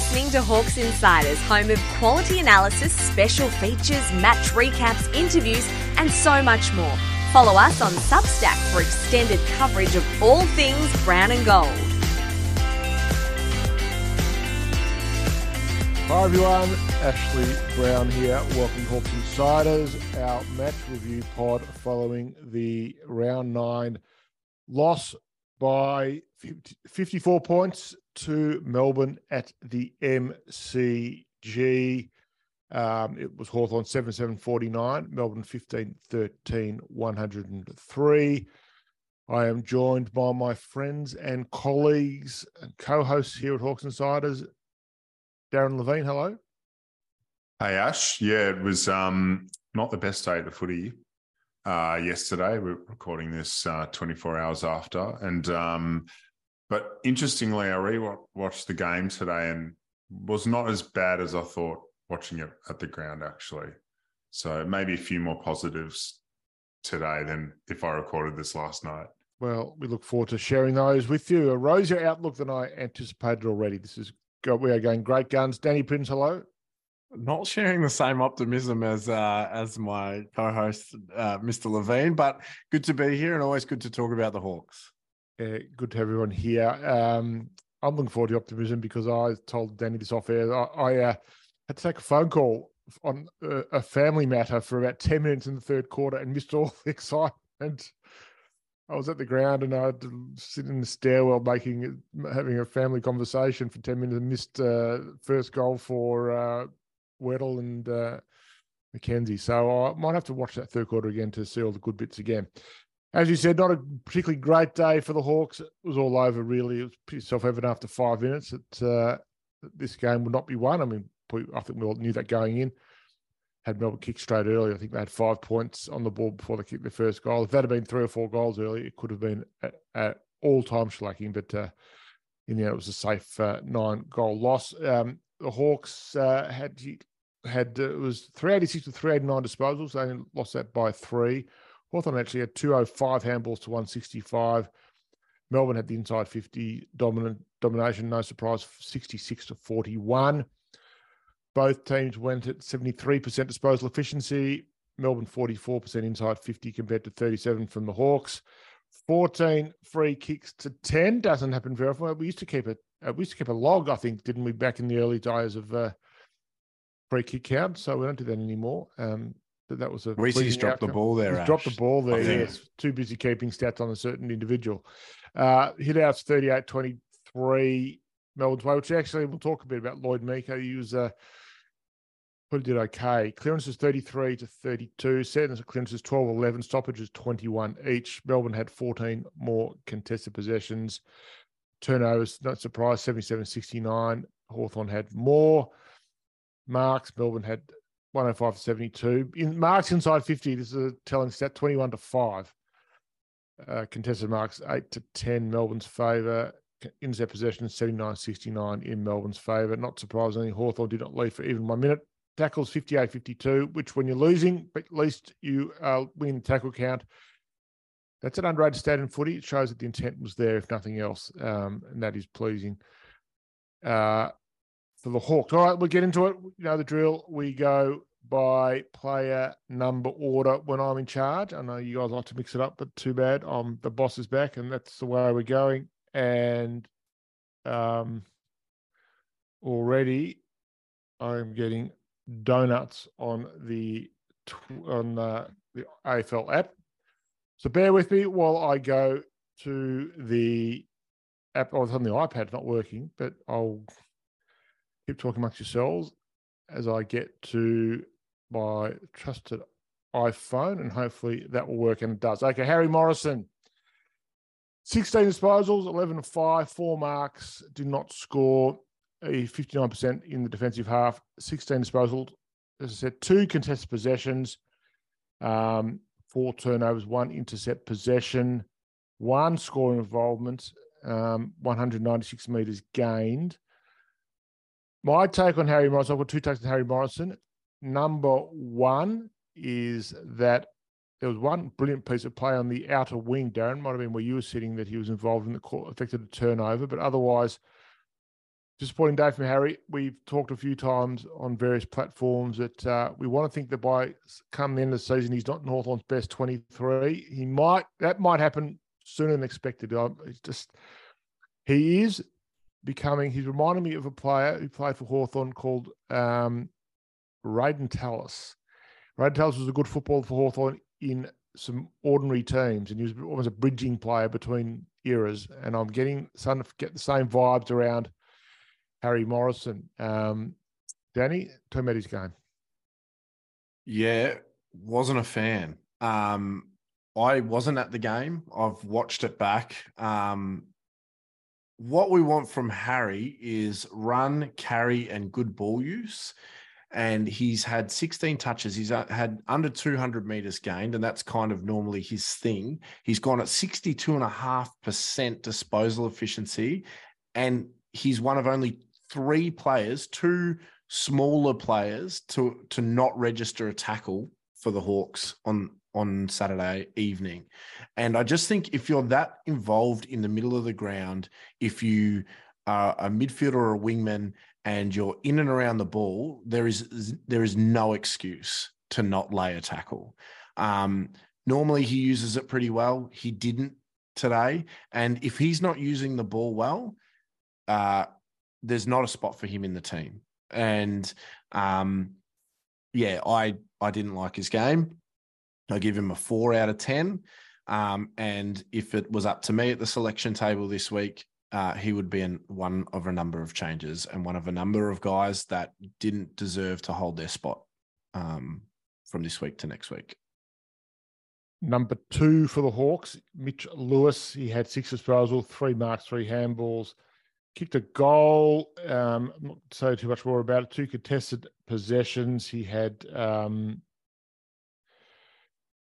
listening to Hawks Insiders, home of quality analysis, special features, match recaps, interviews, and so much more. Follow us on Substack for extended coverage of all things brown and gold. Hi everyone, Ashley Brown here. Welcome to Hawks Insiders, our match review pod following the round nine loss by 50, 54 points to Melbourne at the MCG. Um, it was Hawthorn 7 7 49, Melbourne 15 13 103. I am joined by my friends and colleagues and co hosts here at Hawks Insiders. Darren Levine, hello. Hey Ash, yeah, it was um, not the best day the footy uh, yesterday. We're recording this uh, 24 hours after, and um, but interestingly, I rewatched the game today and was not as bad as I thought watching it at the ground actually. So maybe a few more positives today than if I recorded this last night. Well, we look forward to sharing those with you. A rosier outlook than I anticipated already. This is we are going great guns. Danny Prince, hello. Not sharing the same optimism as uh, as my co-host, uh, Mr. Levine, but good to be here and always good to talk about the Hawks. Uh, good to have everyone here. Um, I'm looking forward to optimism because I told Danny this off air. I, I uh, had to take a phone call on a, a, family matter for about 10 minutes in the third quarter and missed all the excitement. I was at the ground and I had to sit in the stairwell making having a family conversation for 10 minutes and missed uh, first goal for uh, Weddle and uh, McKenzie. So I might have to watch that third quarter again to see all the good bits again as you said, not a particularly great day for the Hawks. It was all over, really. It was pretty self evident after five minutes that uh, this game would not be won. I mean, I think we all knew that going in. Had Melbourne kick straight early. I think they had five points on the board before they kicked their first goal. If that had been three or four goals early, it could have been at, all time shellacking. But uh, in the end, it was a safe uh, nine goal loss. Um, the Hawks uh, had had uh, it was 386 to 389 disposals. They lost that by three. Hawthorn actually had 205 handballs to 165. Melbourne had the inside 50 dominant domination, no surprise, 66 to 41. Both teams went at 73% disposal efficiency. Melbourne 44% inside 50 compared to 37 from the Hawks. 14 free kicks to 10 doesn't happen very often. We used to keep it. Uh, we used to keep a log, I think, didn't we, back in the early days of uh, free kick count? So we don't do that anymore. Um, that that was a Reese's dropped outcome. the ball there. He's dropped the ball there. Yes, too busy keeping stats on a certain individual. Uh, hit outs 38 23 Melbourne's way, which actually we'll talk a bit about Lloyd Miko. He was uh, he did okay. Clearances 33 to 32. Centre clearances 12 11. Stoppages 21 each. Melbourne had 14 more contested possessions. Turnovers, not surprised, 77 69. Hawthorn had more. Marks, Melbourne had 105 to 72. In marks inside 50, this is a telling stat 21 to 5. Uh, contested marks 8 to 10, Melbourne's favour. Intercept possession 79 69 in Melbourne's favour. Not surprisingly, Hawthorn did not lead for even one minute. Tackles 58 52, which when you're losing, but at least you are winning the tackle count. That's an underrated stat in footy. It shows that the intent was there, if nothing else, um, and that is pleasing. Uh, for the Hawks. All right, we'll get into it. You know the drill. We go by player number order when I'm in charge. I know you guys like to mix it up, but too bad. I'm the boss is back, and that's the way we're going. And um, already I'm getting donuts on the on the, the AFL app. So bear with me while I go to the app. I was on the iPad, not working, but I'll keep talking amongst yourselves as I get to my trusted iPhone, and hopefully that will work. And it does. Okay, Harry Morrison, 16 disposals, 11 of 5, four marks, did not score a 59% in the defensive half, 16 disposals. As I said, two contested possessions, um, four turnovers, one intercept possession, one scoring involvement, um, 196 metres gained. My take on Harry Morrison, I've got two takes on Harry Morrison. Number one is that there was one brilliant piece of play on the outer wing, Darren. Might have been where you were sitting that he was involved in the court, affected a turnover, but otherwise, disappointing day from Harry. We've talked a few times on various platforms that uh, we want to think that by come the end of the season, he's not Northland's best 23. He might, that might happen sooner than expected. It's just, he is becoming, he's reminded me of a player who played for Hawthorn called um, Rayden Tallis. Rayden Tallis was a good footballer for Hawthorn in some ordinary teams, and he was almost a bridging player between eras. And I'm getting starting to get the same vibes around Harry Morrison. Um, Danny, tell me about his game. Yeah, wasn't a fan. Um, I wasn't at the game. I've watched it back. Um, what we want from Harry is run, carry, and good ball use. And he's had 16 touches. He's uh, had under 200 meters gained, and that's kind of normally his thing. He's gone at 62.5% disposal efficiency, and he's one of only three players, two smaller players, to to not register a tackle for the Hawks on on Saturday evening. And I just think if you're that involved in the middle of the ground, if you are a midfielder or a wingman and you're in and around the ball, there is there is no excuse to not lay a tackle. Um, normally he uses it pretty well. He didn't today, and if he's not using the ball well, uh, there's not a spot for him in the team. And um, yeah, I I didn't like his game. I give him a four out of ten. Um, and if it was up to me at the selection table this week, uh, he would be in one of a number of changes and one of a number of guys that didn't deserve to hold their spot um, from this week to next week. Number two for the Hawks, Mitch Lewis. He had six disposals, three marks, three handballs kicked a goal. Um, not say too much more about it. Two contested possessions. He had, um,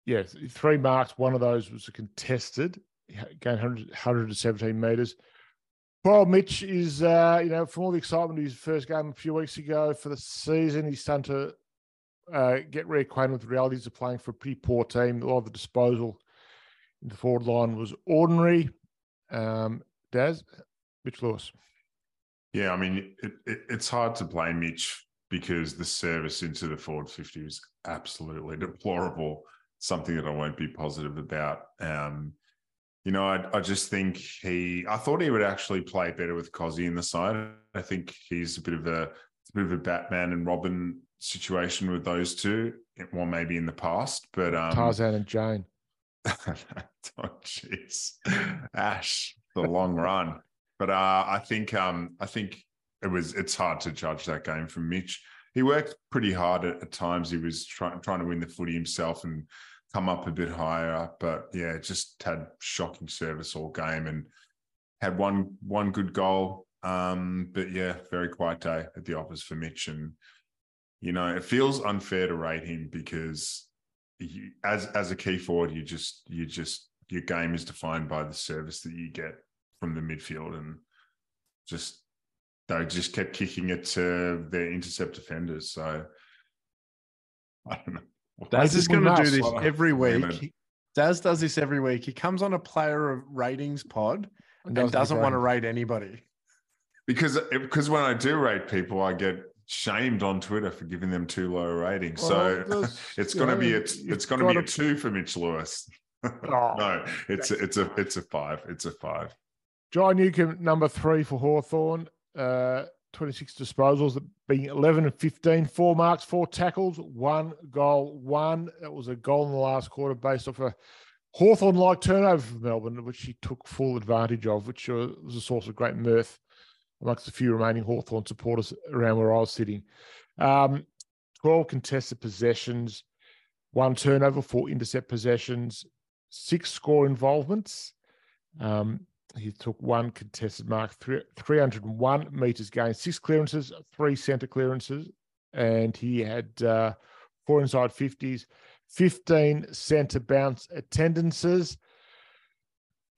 yeah, three marks. One of those was a contested. Gained 100, 117 meters. Well, Mitch is, uh, you know, from all the excitement of his first game a few weeks ago for the season, he's starting to uh, get reacquainted with the realities of playing for a pretty poor team. A lot of the disposal in the forward line was ordinary. Um, Daz, Mitch Lewis. Yeah, I mean, it, it, it's hard to blame Mitch because the service into the forward 50 was absolutely deplorable, something that I won't be positive about. Um, you know, I, I just think he, I thought he would actually play better with Cozzy in the side. I think he's a bit of a, a bit of a Batman and Robin situation with those two. Well, maybe in the past, but um, Tarzan and Jane. oh, jeez, Ash, the long run. But uh, I think um, I think it was it's hard to judge that game from Mitch. He worked pretty hard at, at times. He was trying trying to win the footy himself and come up a bit higher. But yeah, just had shocking service all game and had one one good goal. Um, but yeah, very quiet day at the office for Mitch. And you know, it feels unfair to rate him because you, as as a key forward, you just you just your game is defined by the service that you get from the midfield and just they just kept kicking it to their intercept defenders. So I don't know. Daz is going to do this every week. Daz does this every week. He comes on a player of ratings pod and, and doesn't want to rate anybody. Because because when I do rate people, I get shamed on Twitter for giving them too low a rating. Well, so it's going to be a, it's going to be a two for Mitch Lewis. oh, no, it's a, it's a it's a five. It's a five. John Newcombe, number three for Hawthorn, uh, 26 disposals, being 11 and 15, four marks, four tackles, one goal, one. That was a goal in the last quarter based off a Hawthorn like turnover for Melbourne, which he took full advantage of, which was a source of great mirth amongst a few remaining Hawthorn supporters around where I was sitting. Um, 12 contested possessions, one turnover, four intercept possessions, six score involvements. Um, he took one contested mark, 301 metres gained, six clearances, three centre clearances, and he had uh, four inside 50s, 15 centre bounce attendances.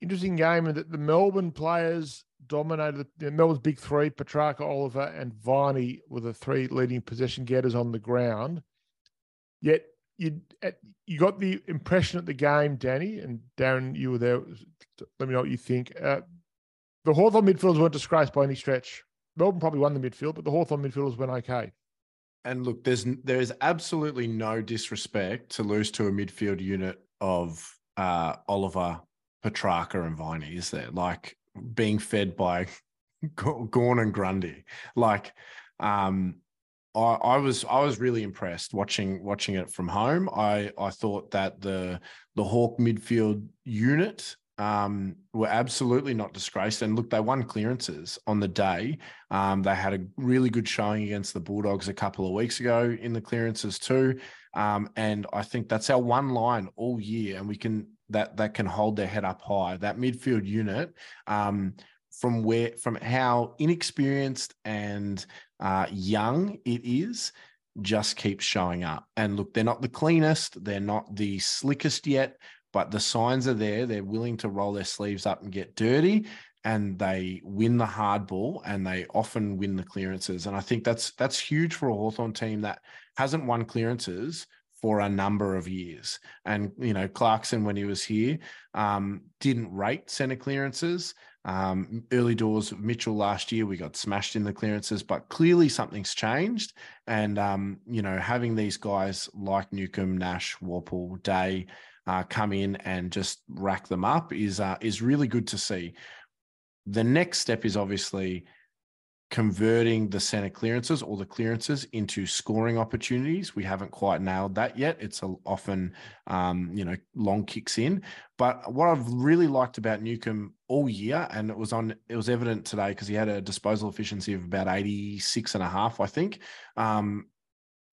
Interesting game in that the Melbourne players dominated the Melbourne's big three, Petracca, Oliver, and Viney were the three leading possession getters on the ground. Yet you you got the impression at the game, Danny and Darren, you were there. Let me know what you think. Uh, the Hawthorn midfielders weren't disgraced by any stretch. Melbourne probably won the midfield, but the Hawthorn midfielders went okay. And look, there's there is absolutely no disrespect to lose to a midfield unit of uh, Oliver, Petracca, and Viney, is there? Like being fed by Gawn and Grundy. Like um, I, I, was I was really impressed watching watching it from home. I I thought that the the Hawk midfield unit um, were absolutely not disgraced. And look, they won clearances on the day. Um, they had a really good showing against the Bulldogs a couple of weeks ago in the clearances too. Um, and I think that's our one line all year, and we can that that can hold their head up high. That midfield unit, um, from where from how inexperienced and uh, young it is, just keeps showing up. And look, they're not the cleanest, they're not the slickest yet, but the signs are there. They're willing to roll their sleeves up and get dirty and they win the hard ball and they often win the clearances. And I think that's that's huge for a Hawthorn team that hasn't won clearances for a number of years. And you know, Clarkson when he was here um, didn't rate center clearances. Um, early doors Mitchell last year, we got smashed in the clearances, but clearly something's changed. And um, you know, having these guys like Newcombe, Nash, Worpel, Day uh, come in and just rack them up is uh, is really good to see. The next step is obviously converting the center clearances or the clearances into scoring opportunities. We haven't quite nailed that yet. It's a, often, um, you know, long kicks in. But what I've really liked about Newcombe all year, and it was on, it was evident today because he had a disposal efficiency of about 86 and a half, I think. Um,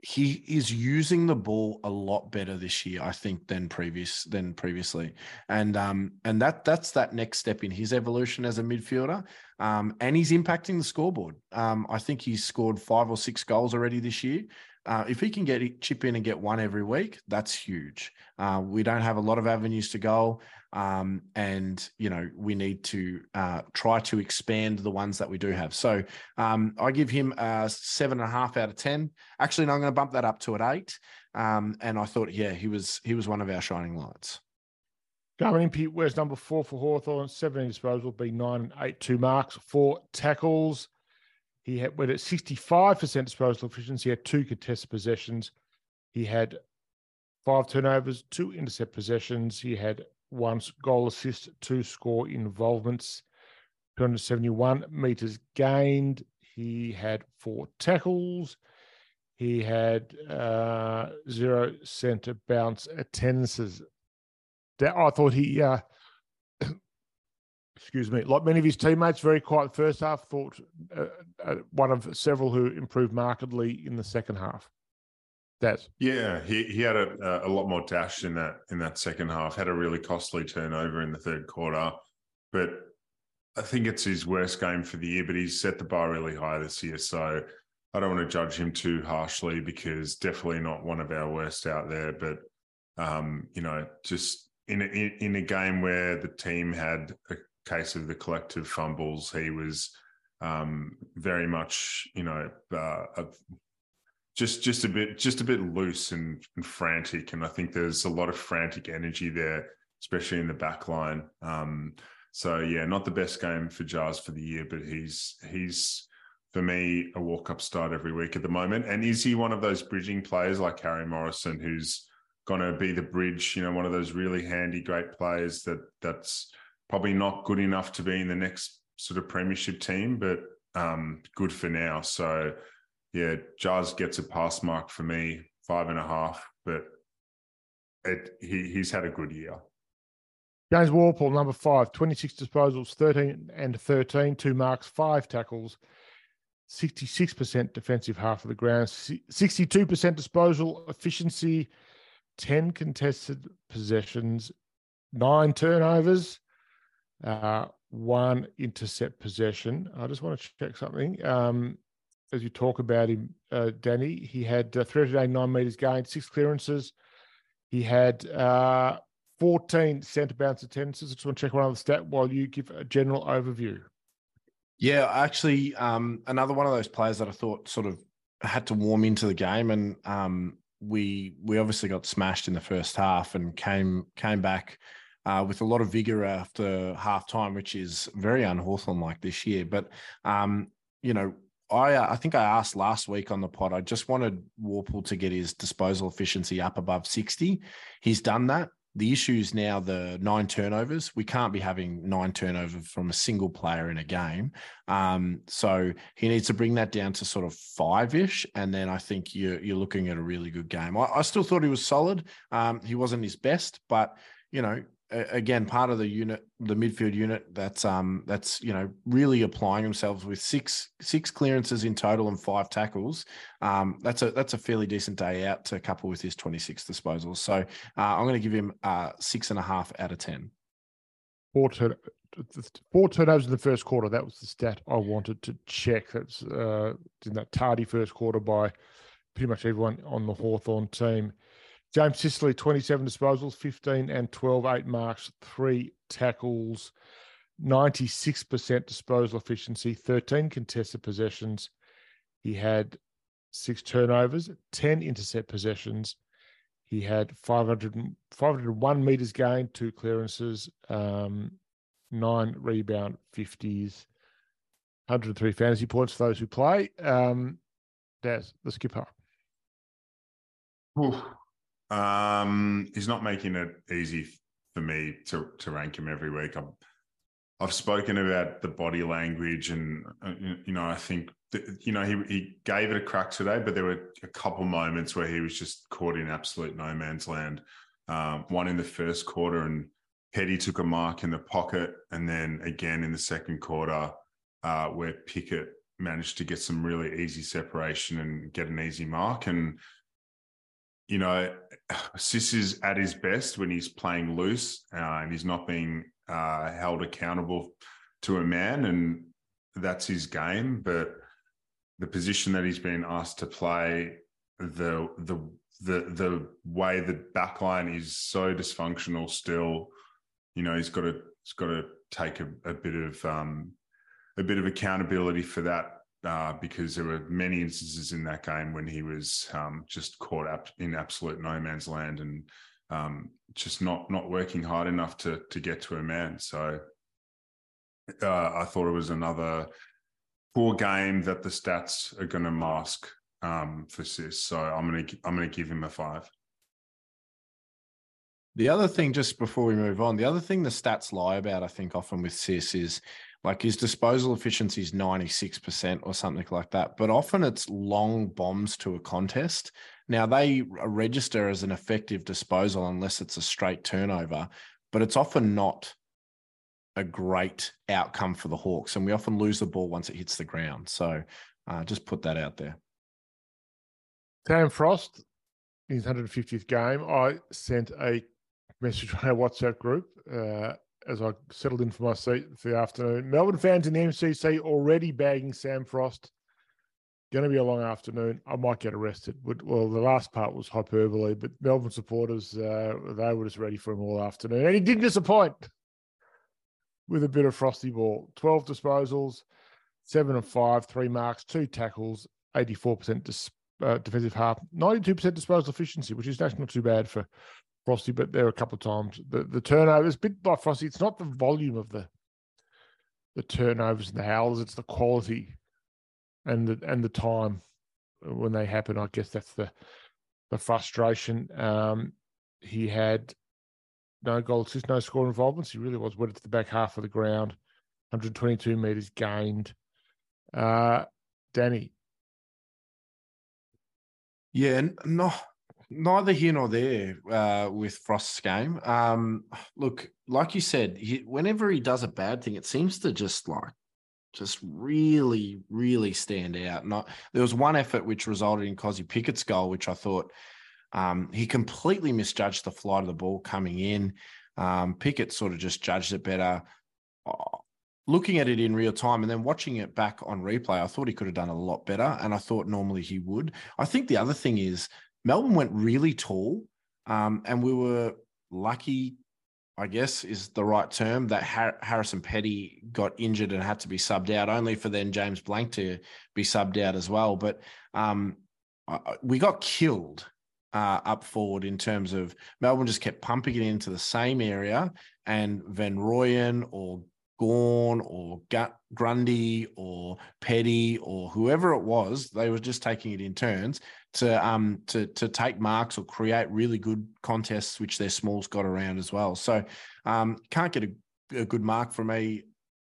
he is using the ball a lot better this year, I think, than previous than previously, and um and that that's that next step in his evolution as a midfielder, um and he's impacting the scoreboard. Um, I think he's scored five or six goals already this year. Uh, if he can get chip in and get one every week, that's huge. Uh, we don't have a lot of avenues to go. Um, and you know we need to uh, try to expand the ones that we do have. So um, I give him a seven and a half out of ten. Actually, no, I'm going to bump that up to an eight. Um, and I thought, yeah, he was he was one of our shining lights. Going in, Pete Where's number four for Hawthorn, 17 disposal, be nine and eight, two marks, four tackles. He had went at 65% disposal efficiency, had two contested possessions. He had five turnovers, two intercept possessions. He had one goal assist, two score involvements, 271 meters gained. He had four tackles. He had uh, zero center bounce attendances. That I thought he, uh, excuse me, like many of his teammates, very quiet first half. Thought uh, uh, one of several who improved markedly in the second half. Yeah, he he had a, a lot more dash in that in that second half. Had a really costly turnover in the third quarter, but I think it's his worst game for the year. But he's set the bar really high this year, so I don't want to judge him too harshly because definitely not one of our worst out there. But um, you know, just in a, in a game where the team had a case of the collective fumbles, he was um, very much you know uh, just just a bit just a bit loose and, and, frantic. And i think there's a lot of frantic energy there especially in the back line. Um, so yeah not the best game for jars for the year but he's he's for me a walk-up start every week at the moment. And is he one of those bridging players like harry morrison who's going to be the bridge you know one of those really handy great players that that's probably not good enough to be in the next sort of premiership team but um, good for now. So yeah, Jars gets a pass mark for me, five and a half, but it, he, he's had a good year. James Worpel, number five, 26 disposals, 13 and 13, two marks, five tackles, 66% defensive half of the ground, 62% disposal efficiency, 10 contested possessions, nine turnovers, uh, one intercept possession. I just want to check something. Um, as you talk about him, uh, Danny, he had uh, 389 meters gained, six clearances. He had uh, 14 centre bounce attendances. I just want to check one other stat while you give a general overview. Yeah, actually, um, another one of those players that I thought sort of had to warm into the game, and um, we we obviously got smashed in the first half and came came back uh, with a lot of vigor after half time, which is very unhawthorn like this year. But um, you know, I uh, I think I asked last week on the pod. I just wanted Worpel to get his disposal efficiency up above sixty. He's done that. The issue is now the nine turnovers. We can't be having nine turnovers from a single player in a game. Um, so he needs to bring that down to sort of five ish. And then I think you're, you're looking at a really good game. I, I still thought he was solid. Um, he wasn't his best, but, you know, again part of the unit the midfield unit that's um that's you know really applying themselves with six six clearances in total and five tackles. Um that's a that's a fairly decent day out to couple with his 26 disposals so uh, i'm going to give him uh six and a half out of ten. Four, turn, four turnovers in the first quarter. That was the stat i wanted to check. That's uh in that tardy first quarter by pretty much everyone on the hawthorn team James Sicily, 27 disposals, 15 and 12, eight marks, three tackles, 96% disposal efficiency, 13 contested possessions. He had six turnovers, 10 intercept possessions. He had 500, 501 meters gained, two clearances, um, nine rebound 50s, 103 fantasy points for those who play. Um, Daz, the skipper. Ooh. Um, he's not making it easy for me to to rank him every week. I'm, I've spoken about the body language, and uh, you know, I think that, you know he he gave it a crack today, but there were a couple moments where he was just caught in absolute no man's land. Um, one in the first quarter, and Petty took a mark in the pocket, and then again in the second quarter, uh, where Pickett managed to get some really easy separation and get an easy mark, and you know, Sis is at his best when he's playing loose uh, and he's not being uh, held accountable to a man, and that's his game. But the position that he's been asked to play, the the the the way the backline is so dysfunctional still, you know, he's got to he's got to take a, a bit of um, a bit of accountability for that uh, because there were many instances in that game when he was um, just caught up in absolute no man's land and um, just not not working hard enough to to get to a man. So uh, I thought it was another poor game that the stats are going to mask um, for Sis. So I'm gonna I'm gonna give him a five. The other thing, just before we move on, the other thing the stats lie about, I think, often with Sis is like his disposal efficiency is 96% or something like that. But often it's long bombs to a contest. Now they register as an effective disposal unless it's a straight turnover, but it's often not a great outcome for the Hawks. And we often lose the ball once it hits the ground. So uh, just put that out there. Sam Frost, in his 150th game, I sent a message on our WhatsApp group. Uh, as I settled in for my seat for the afternoon. Melbourne fans in the MCC already bagging Sam Frost. Going to be a long afternoon. I might get arrested. Well, the last part was hyperbole, but Melbourne supporters, uh, they were just ready for him all afternoon. And he didn't disappoint with a bit of frosty ball. 12 disposals, seven and five, three marks, two tackles, 84% dis- uh, defensive half, 92% disposal efficiency, which is actually not too bad for Frosty, but there are a couple of times the the turnovers. Bit by Frosty, it's not the volume of the the turnovers and the howls; it's the quality and the and the time when they happen. I guess that's the the frustration. Um, he had no goal assist, no score involvements. He really was wet to the back half of the ground. 122 meters gained. Uh, Danny. Yeah, no, neither here nor there uh, with Frost's game. Um, look, like you said, he, whenever he does a bad thing, it seems to just like just really, really stand out. Not there was one effort which resulted in Kozzy Pickett's goal, which I thought um, he completely misjudged the flight of the ball coming in. Um, Pickett sort of just judged it better. Uh, looking at it in real time and then watching it back on replay, I thought he could have done a lot better, and I thought normally he would. I think the other thing is Melbourne went really tall, um, and we were lucky. I guess is the right term that Har- Harrison Petty got injured and had to be subbed out, only for then James Blake to be subbed out as well. But um, we got killed uh, up forward in terms of Melbourne just kept pumping it into the same area, and Van Rooyen or Gawn or Grundy or Petty or whoever it was, they were just taking it in turns to um to to take marks or create really good contests, which their smalls got around as well. So um can't get a, a good mark from me.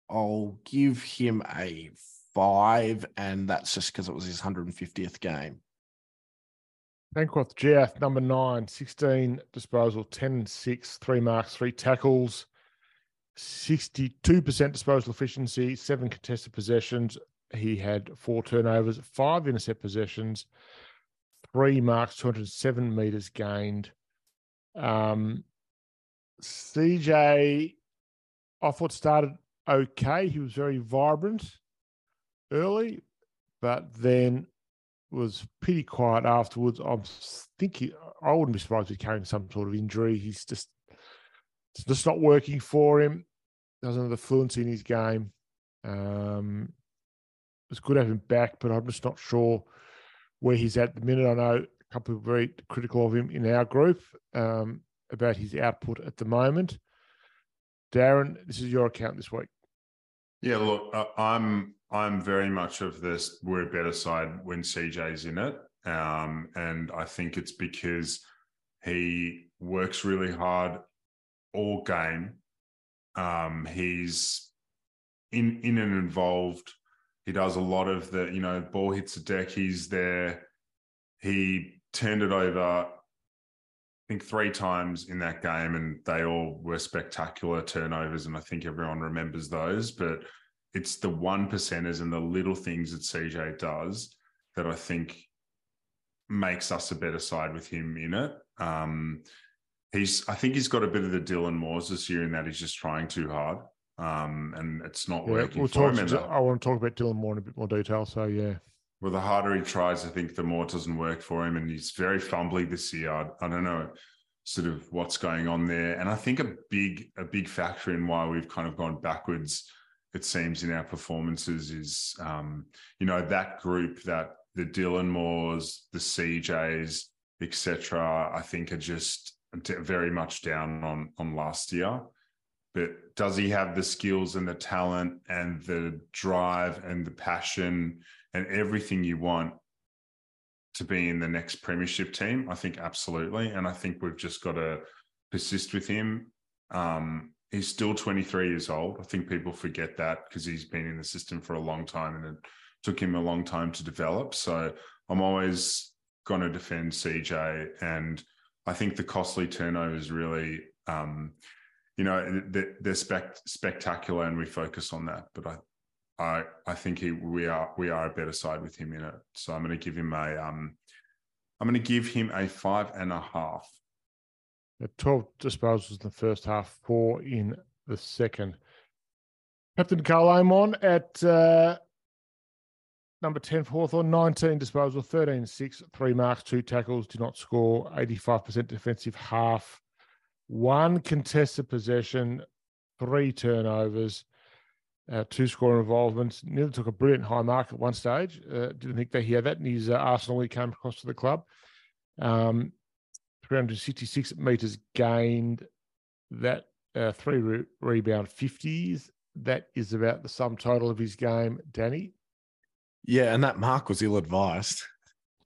I'll give him a five, and that's just because it was his 150th game. Changkuoth Jiath, number nine, 16 disposal, 10 and 6, three marks, three tackles, 62% disposal efficiency, seven contested possessions. He had four turnovers, five intercept possessions, three marks, 207 meters gained. Um, CJ, I thought started okay. He was very vibrant early, but then was pretty quiet afterwards. I'm thinking I wouldn't be surprised if he's carrying some sort of injury. He's just it's just not working for him. Doesn't have the fluency in his game. Um, it's good to have him back, but I'm just not sure where he's at the minute. I know a couple of very critical of him in our group um, about his output at the moment. Darren, this is your account this week. Yeah, look, I'm I'm very much of this. We're a better side when CJ's in it, um, and I think it's because he works really hard all game. Um, he's in in and involved. He does a lot of the, you know, ball hits the deck. He's there. He turned it over, I think, three times in that game, and they all were spectacular turnovers. And I think everyone remembers those. But it's the one percenters and the little things that CJ does that I think makes us a better side with him in it. Um, he's, I think he's got a bit of the Dylan Moores this year in that he's just trying too hard. Um, and it's not yeah, working we'll for him. I want to talk about Dylan Moore in a bit more detail. So yeah. Well, the harder he tries, I think the more it doesn't work for him, and he's very fumbly this year. I, I don't know sort of what's going on there, and I think a big a big factor in why we've kind of gone backwards it seems in our performances is um, you know that group that the Dylan Moores, the CJs, etc. I think are just very much down on on last year. But does he have the skills and the talent and the drive and the passion and everything you want to be in the next premiership team? I think absolutely, and I think we've just got to persist with him. Um, he's still 23 years old. I think people forget that because he's been in the system for a long time and it took him a long time to develop. So I'm always going to defend CJ. And I think the costly turnovers really, um, you know, they're, they're spect- spectacular and we focus on that. But I, I, I think he, we are we are a better side with him in it. So I'm going to give him a um, I'm going to give him a five and a half. 12 disposals in the first half, four in the second. Captain Karl Amon at uh, number 10 for Hawthorn, 19 disposal, 13 6, three marks, two tackles, did not score, 85% defensive half, one contested possession, three turnovers, uh, two score involvements. Nearly took a brilliant high mark at one stage. Uh, didn't think that he had that in his uh, Arsenal he came across to the club. Um, 366 meters gained. That uh, three re- rebound 50s. That is about the sum total of his game, Danny. Yeah, and that mark was ill advised.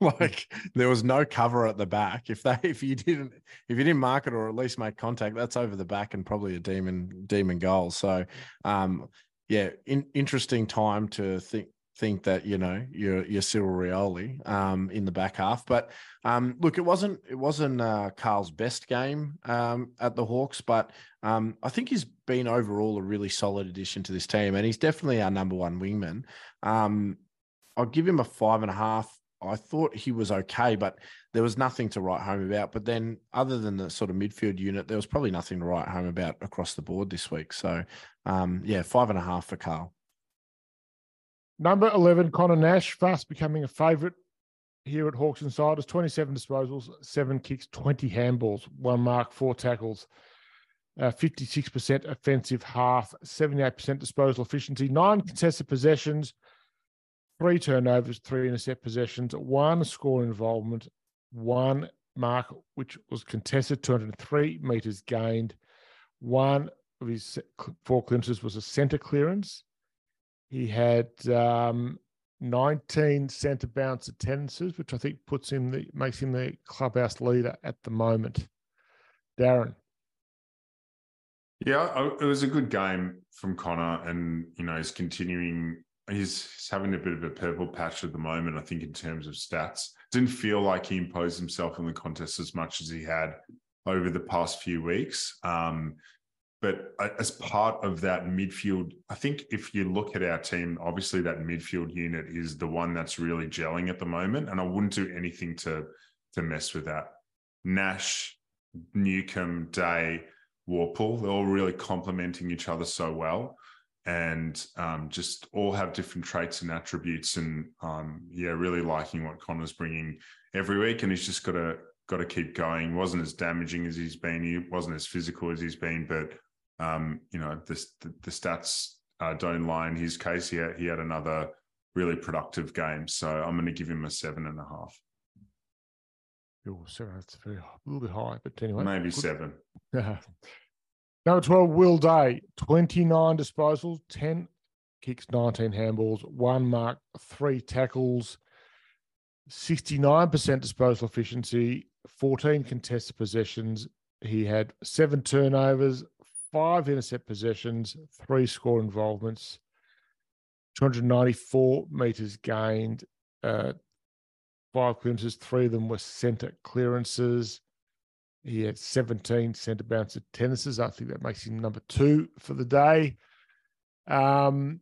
like there was no cover at the back. If they if you didn't if you didn't mark it or at least make contact, that's over the back and probably a demon demon goal. So um yeah, in, interesting time to think think that you know you're you're Cyril Rioli um, in the back half. But um, look, it wasn't it wasn't uh, Karl's best game um, at the Hawks, but um, I think he's been overall a really solid addition to this team, and he's definitely our number one wingman. I'll give him a five and a half. I thought he was okay, but there was nothing to write home about. But then, other than the sort of midfield unit, there was probably nothing to write home about across the board this week. So, um, yeah, five and a half for Karl. Number 11, Connor Nash, fast becoming a favourite here at Hawks Insiders. 27 disposals, seven kicks, 20 handballs, one mark, four tackles, uh, 56% offensive half, 78% disposal efficiency, nine contested possessions, three turnovers, three intercept possessions, one score involvement, one mark, which was contested, 203 metres gained, one of his four clearances was a centre clearance. He had um, 19 centre bounce attendances, which I think puts him the makes him the clubhouse leader at the moment. Darren. Yeah, it was a good game from Connor, and you know he's continuing. He's, he's having a bit of a purple patch at the moment. I think in terms of stats, didn't feel like he imposed himself in the contest as much as he had over the past few weeks. Um, but as part of that midfield, I think if you look at our team, obviously that midfield unit is the one that's really gelling at the moment, and I wouldn't do anything to to mess with that. Nash, Newcombe, Day, Worpel, they're all really complementing each other so well, and um, just all have different traits and attributes. And um, yeah, really liking what Connor's bringing every week, and he's just got to got to keep going. wasn't as damaging as he's been. He wasn't as physical as he's been, but um, you know, the, the, the stats uh, don't lie in his case. He had, he had another really productive game. So I'm going to give him a seven and a half. Oh, seven. That's very, a little bit high, but anyway. Maybe good. seven. Number 12, Will Day, 29 disposals, 10 kicks, 19 handballs, one mark, three tackles, 69% disposal efficiency, 14 contested possessions. He had seven turnovers, five intercept possessions, three score involvements, 294 meters gained, uh, five clearances, three of them were centre clearances. He had 17 centre bounce attendances. I think that makes him number two for the day. Um,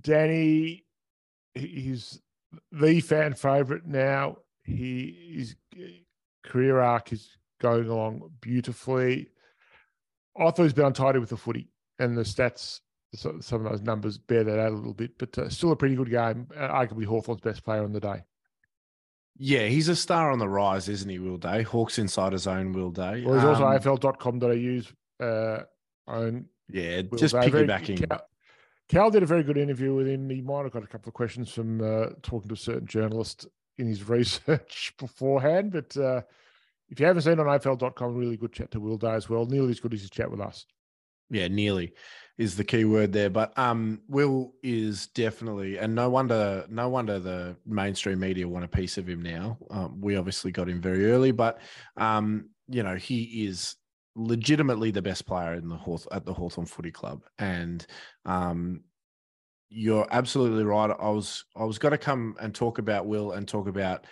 Danny, he's the fan favourite now. He his career arc is going along beautifully. I thought he's been untidy with the footy, and the stats, some of those numbers bear that out a little bit, but uh, still a pretty good game. Uh, arguably Hawthorn's best player on the day. Yeah, he's a star on the rise, isn't he, Will Day? Hawks Insiders' own Will Day. Well, he's um, also AFL.com.au's uh, own. Yeah, Will just Day. piggybacking. Cal, Cal, did a very good interview with him. He might have got a couple of questions from uh, talking to a certain journalist in his research beforehand, but uh, if you haven't seen on AFL.com, really good chat to Will Day as well. Nearly as good as his chat with us. Yeah, nearly is the key word there. But um, Will is definitely, and no wonder, no wonder the mainstream media want a piece of him now. Um, we obviously got him very early, but um, you know he is legitimately the best player in the Hawth- at the Hawthorn Footy Club, and um, you're absolutely right. I was I was going to come and talk about Will and talk about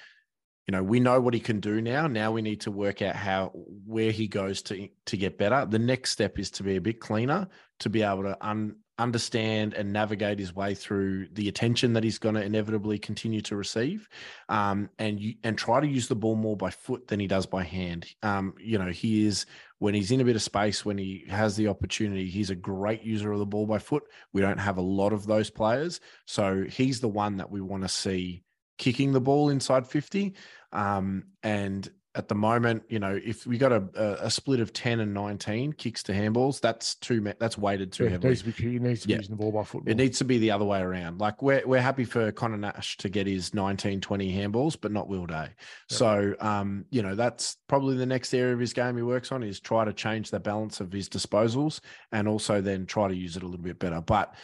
you know we know what he can do now. Now we need to work out how where he goes to to get better. The next step is to be a bit cleaner to be able to un, understand and navigate his way through the attention that he's going to inevitably continue to receive um, and you, and try to use the ball more by foot than he does by hand. Um, you know he is when he's in a bit of space when he has the opportunity he's a great user of the ball by foot. We don't have a lot of those players. So he's the one that we want to see kicking the ball inside 50. Um, and at the moment, you know, if we got a, a, split of 10 and 19 kicks to handballs, that's too, that's weighted too yeah, heavily. Needs to be, he needs to yeah. using the ball by football. It needs to be the other way around. Like we're, we're happy for Connor Nash to get his 19, 20 handballs, but not Will Day. Yep. So, um, you know, that's probably the next area of his game he works on is try to change the balance of his disposals and also then try to use it a little bit better. But,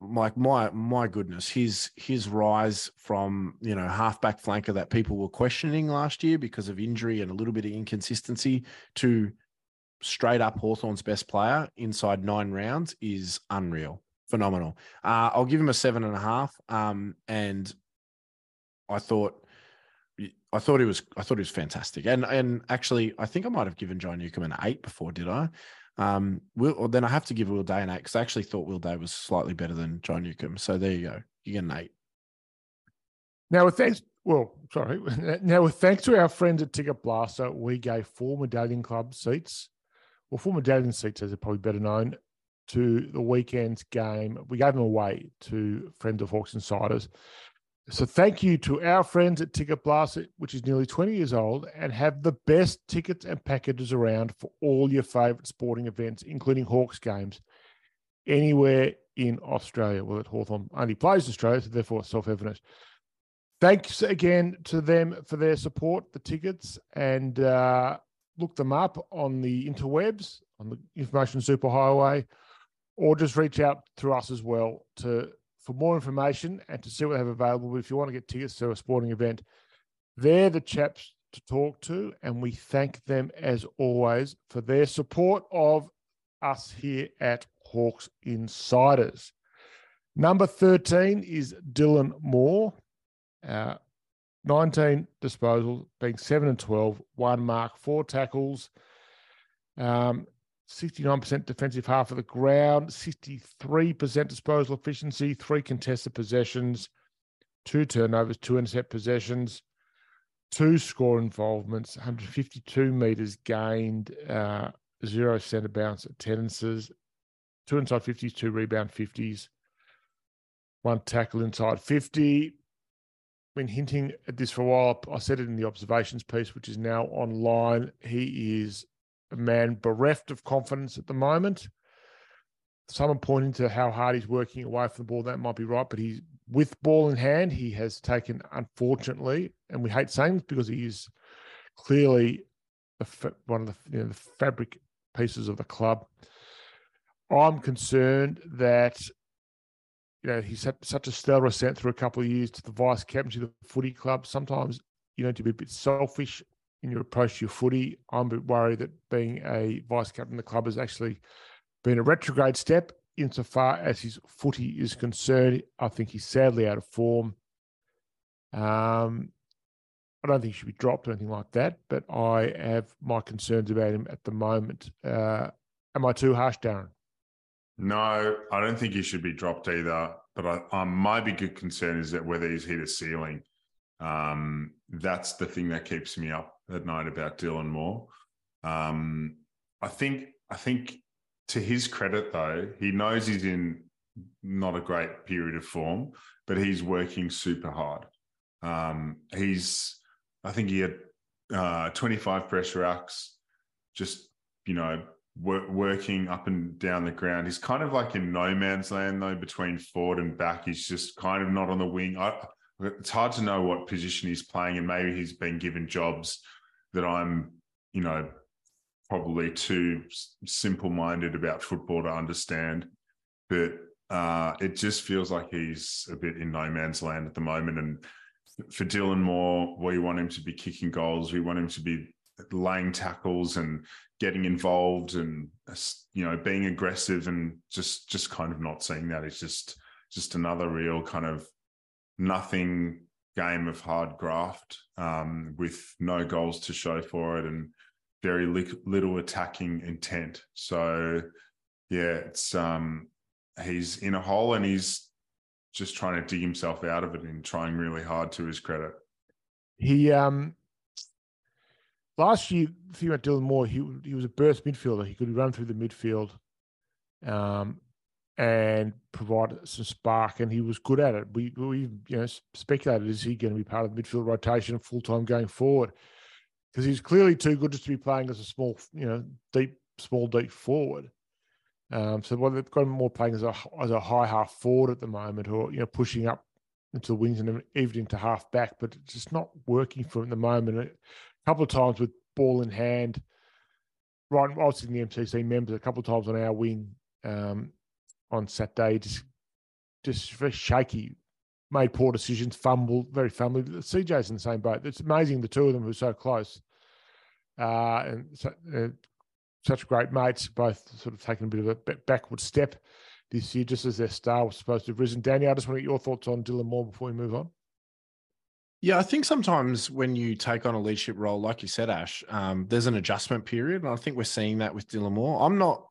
like my my goodness, his his rise from you know halfback flanker that people were questioning last year because of injury and a little bit of inconsistency to straight up Hawthorn's best player inside nine rounds is unreal, phenomenal. Uh, I'll give him a seven and a half. Um, and I thought. I thought he was. I thought he was fantastic, and and actually, I think I might have given John Newcombe an eight before. Did I? Um, Will, then I have to give Will Day an eight because I actually thought Will Day was slightly better than John Newcombe. So there you go. You get an eight. Now, with thanks, well, sorry. Now, with thanks to our friends at Ticketblaster, we gave four medallion club seats, or four medallion seats, as they're probably better known, to the weekend's game. We gave them away to friends of Hawks Insiders. So thank you to our friends at Ticket Blast, which is nearly 20 years old and have the best tickets and packages around for all your favourite sporting events, including Hawks games, anywhere in Australia. Well, at Hawthorn only plays Australia, so therefore self-evident. Thanks again to them for their support, the tickets, and uh, look them up on the interwebs on the information superhighway, or just reach out through us as well to for more information and to see what they have available. If you want to get tickets to a sporting event, they're the chaps to talk to, and we thank them as always for their support of us here at Hawks Insiders. Number 13 is Dylan Moore. Uh, 19 disposals, being 7 and 12, one mark, four tackles, um, 69% defensive half of the ground, 63% disposal efficiency, three contested possessions, two turnovers, two intercept possessions, two score involvements, 152 metres gained, uh, zero centre bounce attendances, two inside 50s, two rebound 50s, one tackle inside 50. Been hinting at this for a while. I said it in the observations piece, which is now online. He is a man bereft of confidence at the moment. Someone pointing to how hard he's working away from the ball, that might be right, but he's with ball in hand, he has taken, unfortunately, and we hate saying this because he is clearly one of the, you know, the fabric pieces of the club. I'm concerned that you know he's had such a stellar ascent through a couple of years to the vice captaincy of the footy club. Sometimes you know to be a bit selfish in your approach to your footy. I'm a bit worried that being a vice captain of the club has actually been a retrograde step insofar as his footy is concerned. I think he's sadly out of form. Um, I don't think he should be dropped or anything like that, but I have my concerns about him at the moment. Uh, am I too harsh, Darren? No, I don't think he should be dropped either. But I, my big concern is that whether he's hit a ceiling. Um, that's the thing that keeps me up at night about Dylan Moore. Um, I think I think to his credit though, he knows he's in not a great period of form, but he's working super hard. Um, he's I think he had uh, 25 pressure acts, just you know working up and down the ground. He's kind of like in no man's land though between forward and back. He's just kind of not on the wing. I, it's hard to know what position he's playing, and maybe he's been given jobs that I'm, you know, probably too simple-minded about football to understand. But uh, it just feels like he's a bit in no man's land at the moment. And for Dylan Moore, we want him to be kicking goals. We want him to be laying tackles and getting involved and you know being aggressive and just just kind of not seeing that. It's just just another real kind of nothing game of hard graft um, with no goals to show for it and very li- little attacking intent. So yeah, it's um, he's in a hole and he's just trying to dig himself out of it and trying really hard to his credit. He um last year, if you about Dylan Moore, he he was a burst midfielder. He could run through the midfield. Um, and provide some spark, and he was good at it. We we you know speculated is he going to be part of the midfield rotation full time going forward because he's clearly too good just to be playing as a small you know deep small deep forward. Um, so well, they've got him more playing as a as a high half forward at the moment, or you know pushing up into the wings and even into half back, but it's just not working for him at the moment. A couple of times with ball in hand, right? I was in the MCC members a couple of times on our wing. Um, on Saturday, just just very shaky, made poor decisions, fumbled, very fumbled. CJ's in the same boat. It's amazing the two of them were so close, uh, and so, uh, such great mates, both sort of taking a bit of a backward step this year, just as their star was supposed to have risen. Danny, I just want to get your thoughts on Dylan Moore before we move on. Yeah, I think sometimes when you take on a leadership role, like you said, Ash, um, there's an adjustment period. And I think we're seeing that with Dylan Moore. I'm not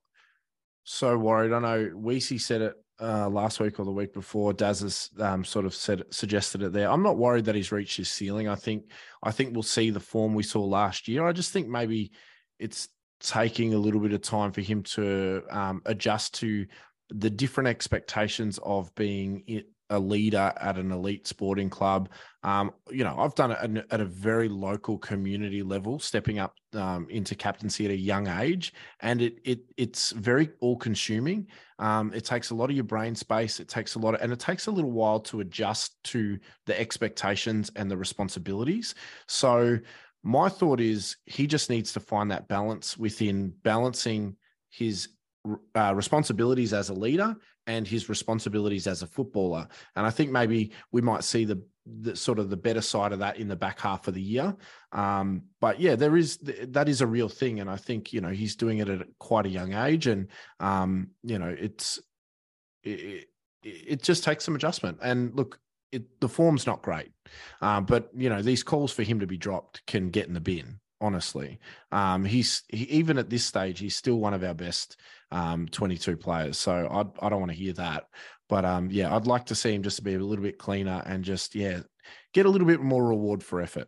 so worried. I know Weesey said it uh, last week or the week before. Daz has um, sort of said suggested it there. I'm not worried that he's reached his ceiling. I think I think we'll see the form we saw last year. I just think maybe it's taking a little bit of time for him to um, adjust to the different expectations of being a leader at an elite sporting club. Um, you know, I've done it at a very local community level, stepping up um, into captaincy at a young age, and it it it's very all consuming. Um, it takes a lot of your brain space. It takes a lot of, and it takes a little while to adjust to the expectations and the responsibilities. So my thought is he just needs to find that balance within balancing his uh, responsibilities as a leader and his responsibilities as a footballer. And I think maybe we might see the, the sort of the better side of that in the back half of the year. Um, but yeah, there is that is a real thing, and I think you know he's doing it at quite a young age, and um, you know it's it, it just takes some adjustment. And look, it, the form's not great, um, but you know these calls for him to be dropped can get in the bin. Honestly, um, he's he, even at this stage, he's still one of our best um, 22 players. So I, I don't want to hear that. But um, yeah, I'd like to see him just to be a little bit cleaner and just yeah, get a little bit more reward for effort.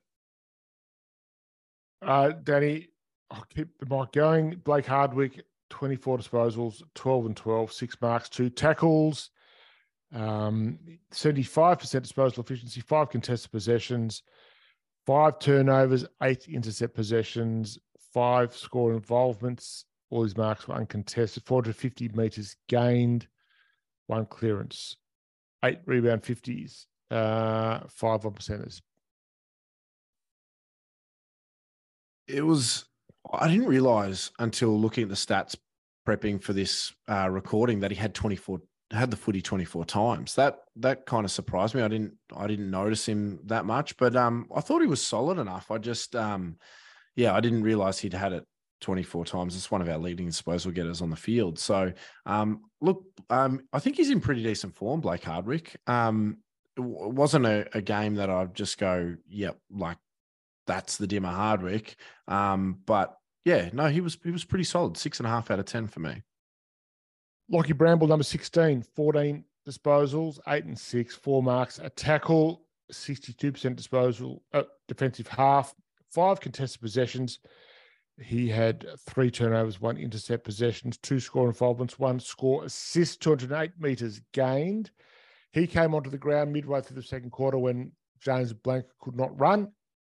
Uh, Danny, I'll keep the mic going. Blake Hardwick, 24 disposals, 12 and 12, six marks, two tackles, um, 75% disposal efficiency, five contested possessions, five turnovers, eight intercept possessions, five score involvements. All his marks were uncontested. 450 meters gained, one clearance, eight rebound 50s, uh, five one percenters. It was, I didn't realize until looking at the stats prepping for this uh, recording that he had 24 had the footy 24 times. That that kind of surprised me. I didn't I didn't notice him that much, but um I thought he was solid enough. I just um yeah, I didn't realize he'd had it 24 times. It's one of our leading disposal getters on the field. So um look, um I think he's in pretty decent form, Blake Hardwick. Um it wasn't a, a game that I'd just go, yep, like that's the dimmer Hardwick. Um, but yeah, no, he was he was pretty solid. Six and a half out of ten for me. Lachie Bramble, number 16, 14 disposals, eight and six, four marks, a tackle, 62% disposal, uh, defensive half, five contested possessions. He had three turnovers, one intercept possessions, two score involvements, one score assist, 208 meters gained. He came onto the ground midway through the second quarter when James Blake could not run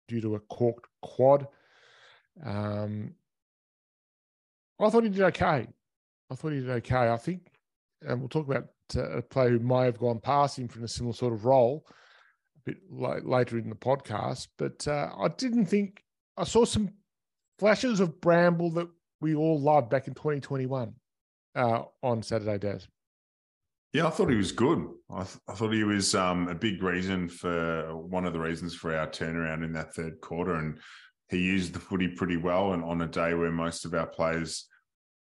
due to a corked quad. Um, I thought he did okay. I thought he did okay. I think, and we'll talk about uh, a player who may have gone past him from a similar sort of role a bit later in the podcast. But uh, I didn't think I saw some flashes of Bramble that we all loved back in 2021 uh, on Saturday, Daz. Yeah, I thought he was good. I, th- I thought he was um, a big reason for one of the reasons for our turnaround in that third quarter. And he used the footy pretty well. And on a day where most of our players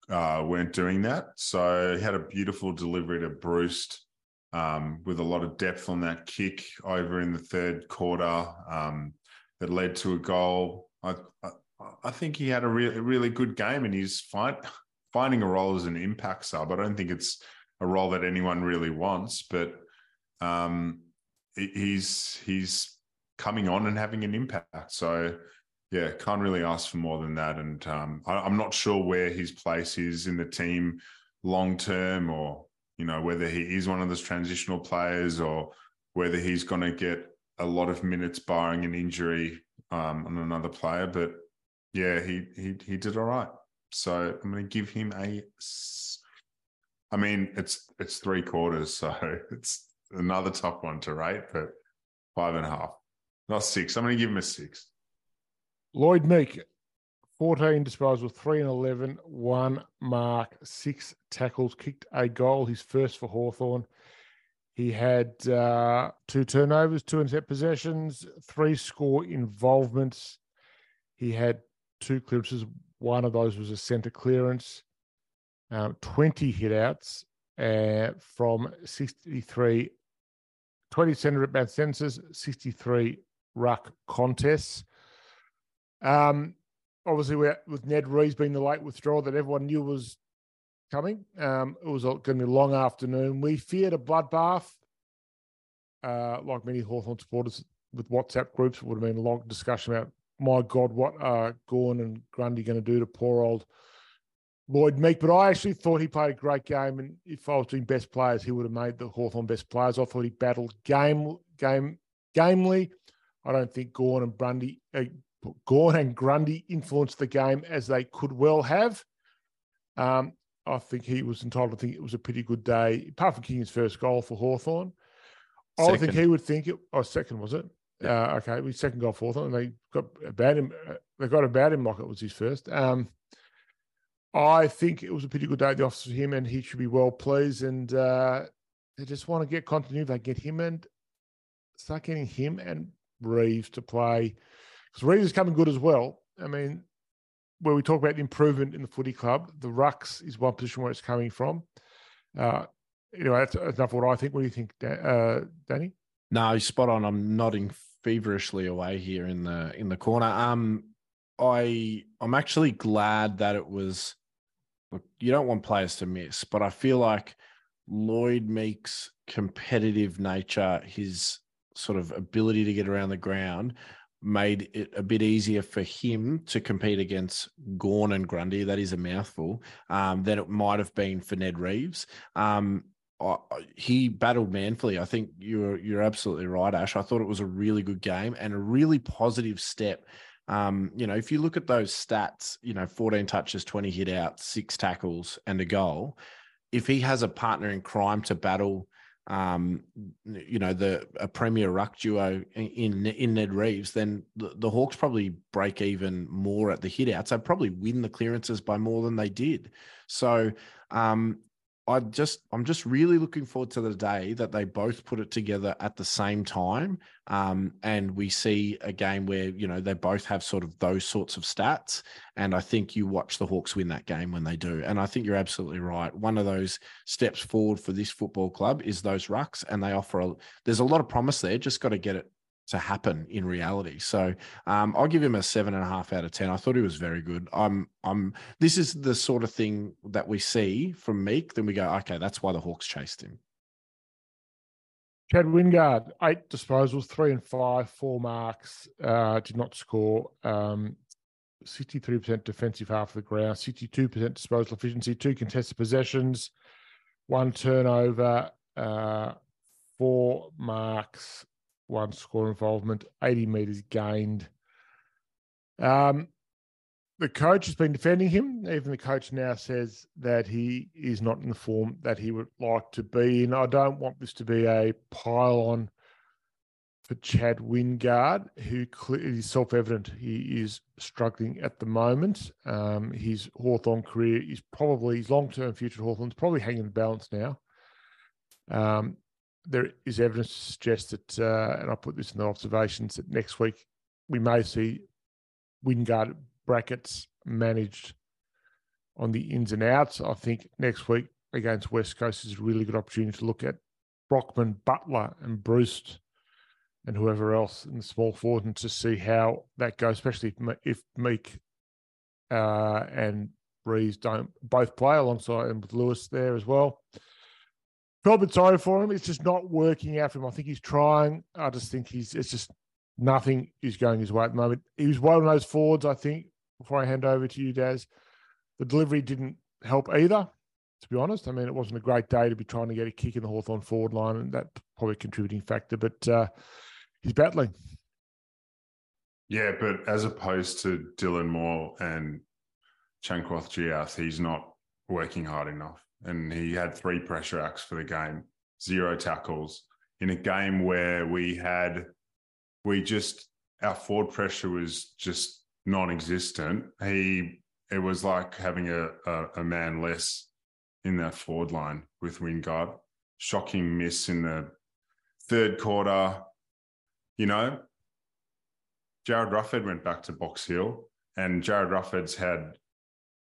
uh, weren't doing that. So he had a beautiful delivery to Breust um, with a lot of depth on that kick over in the third quarter um, that led to a goal. I, I, I think he had a really, really good game and he's find, finding a role as an impact sub. I don't think it's a role that anyone really wants, but um, he's he's coming on and having an impact. So yeah, can't really ask for more than that. And um, I, am not sure where his place is in the team long term, or you know whether he is one of those transitional players, or whether he's going to get a lot of minutes barring an injury um, on another player. But yeah, he he he did all right. So I'm going to give him a. I mean, it's it's three quarters, so it's another tough one to rate, but five and a half, not six. I'm going to give him a six. Lloyd Meek, 14 disposals, 3 and 11, one mark, six tackles, kicked a goal, his first for Hawthorn. He had uh, two turnovers, two intercept possessions, three score involvements. He had two clearances. One of those was a centre clearance, um, 20 hitouts uh, from 63, 20 centre at bounce sentences, 63 ruck contests. Um, obviously, with Ned Reeves being the late withdrawal that everyone knew was coming, um, it was going to be a long afternoon. We feared a bloodbath, uh, like many Hawthorn supporters with WhatsApp groups. It would have been a long discussion about, my God, what are Gawn and Grundy going to do to poor old Lloyd Meek? But I actually thought he played a great game. And if I was doing best players, he would have made the Hawthorn best players. I thought he battled game, game, gamely. I don't think Gawn and Grundy, uh, Gawn and Grundy influenced the game as they could well have. Um, I think he was entitled to think it was a pretty good day, apart from kicking his first goal for Hawthorn. I think he would think it. Oh, second was it? Yeah. Uh, okay, we second goal fourth, and they got about him. Uh, they got about him like it was his first. Um, I think it was a pretty good day at the office for him, and he should be well pleased. And uh, they just want to get continuity. They get him and start getting him and Reeves to play because Reeves is coming good as well. I mean, where we talk about the improvement in the footy club, the rucks is one position where it's coming from. Uh, anyway, that's, that's enough what I think. What do you think, uh, Danny? No, spot on. I'm nodding feverishly away here in the in the corner. Um, I I'm actually glad that it was. Look, you don't want players to miss, but I feel like Lloyd Meek's competitive nature, his sort of ability to get around the ground, made it a bit easier for him to compete against Gawn and Grundy. That is a mouthful. Um, than it might have been for Ned Reeves. Um, He battled manfully. I think you're you're absolutely right, Ash. I thought it was a really good game and a really positive step. Um, you know, if you look at those stats, you know, 14 touches, 20 hit out, six tackles, and a goal. If he has a partner in crime to battle um, you know, the a premier ruck duo in in Ned Reeves, then the, the, Hawks probably break even more at the hit outs. They probably win the clearances by more than they did. So um, I just I'm just really looking forward to the day that they both put it together at the same time, um, and we see a game where you know they both have sort of those sorts of stats. And I think you watch the Hawks win that game when they do. And I think you're absolutely right. One of those steps forward for this football club is those rucks, and they offer a. There's a lot of promise there. Just got to get it to happen in reality. So um, I'll give him a seven and a half out of ten. I thought he was very good. I'm I'm this is the sort of thing that we see from Meek. Then we go, okay, that's why the Hawks chased him. Chad Wingard, eight disposals, three and five, four marks, uh, did not score. Um, 63% defensive half of the ground, 62% disposal efficiency, two contested possessions, one turnover, uh, four marks, one score involvement, 80 metres gained. Um, the coach has been defending him. Even the coach now says that he is not in the form that he would like to be in. I don't want this to be a pile on for Chad Wingard, who is self evident he is struggling at the moment. Um, his Hawthorn career is probably, his long term future at Hawthorn is probably hanging in the balance now. Um, there is evidence to suggest that, uh, and I put this in the observations, that next week we may see Wingard brackets managed on the ins and outs. I think next week against West Coast is a really good opportunity to look at Brockman, Butler, and Breust and whoever else in the small forward and to see how that goes, especially if, if Meek uh, and Reeves don't both play alongside and with Lewis there as well felt bit sorry for him. It's just not working out for him. I think he's trying. I just think he's it's just nothing is going his way at the moment. He was one of those forwards, I think, before I hand over to you, Daz. The delivery didn't help either, to be honest. I mean, it wasn't a great day to be trying to get a kick in the Hawthorn forward line, and that probably a contributing factor, but uh, he's battling. Yeah, but as opposed to Dylan Moore and Changkuoth Jiath, he's not working hard enough and he had three pressure acts for the game, zero tackles in a game where we had we just our forward pressure was just non-existent. He it was like having a, a, a man less in that forward line with Wingard. Shocking miss in the third quarter. You know, Jarryd Roughead went back to Box Hill, and Jarryd Roughead's had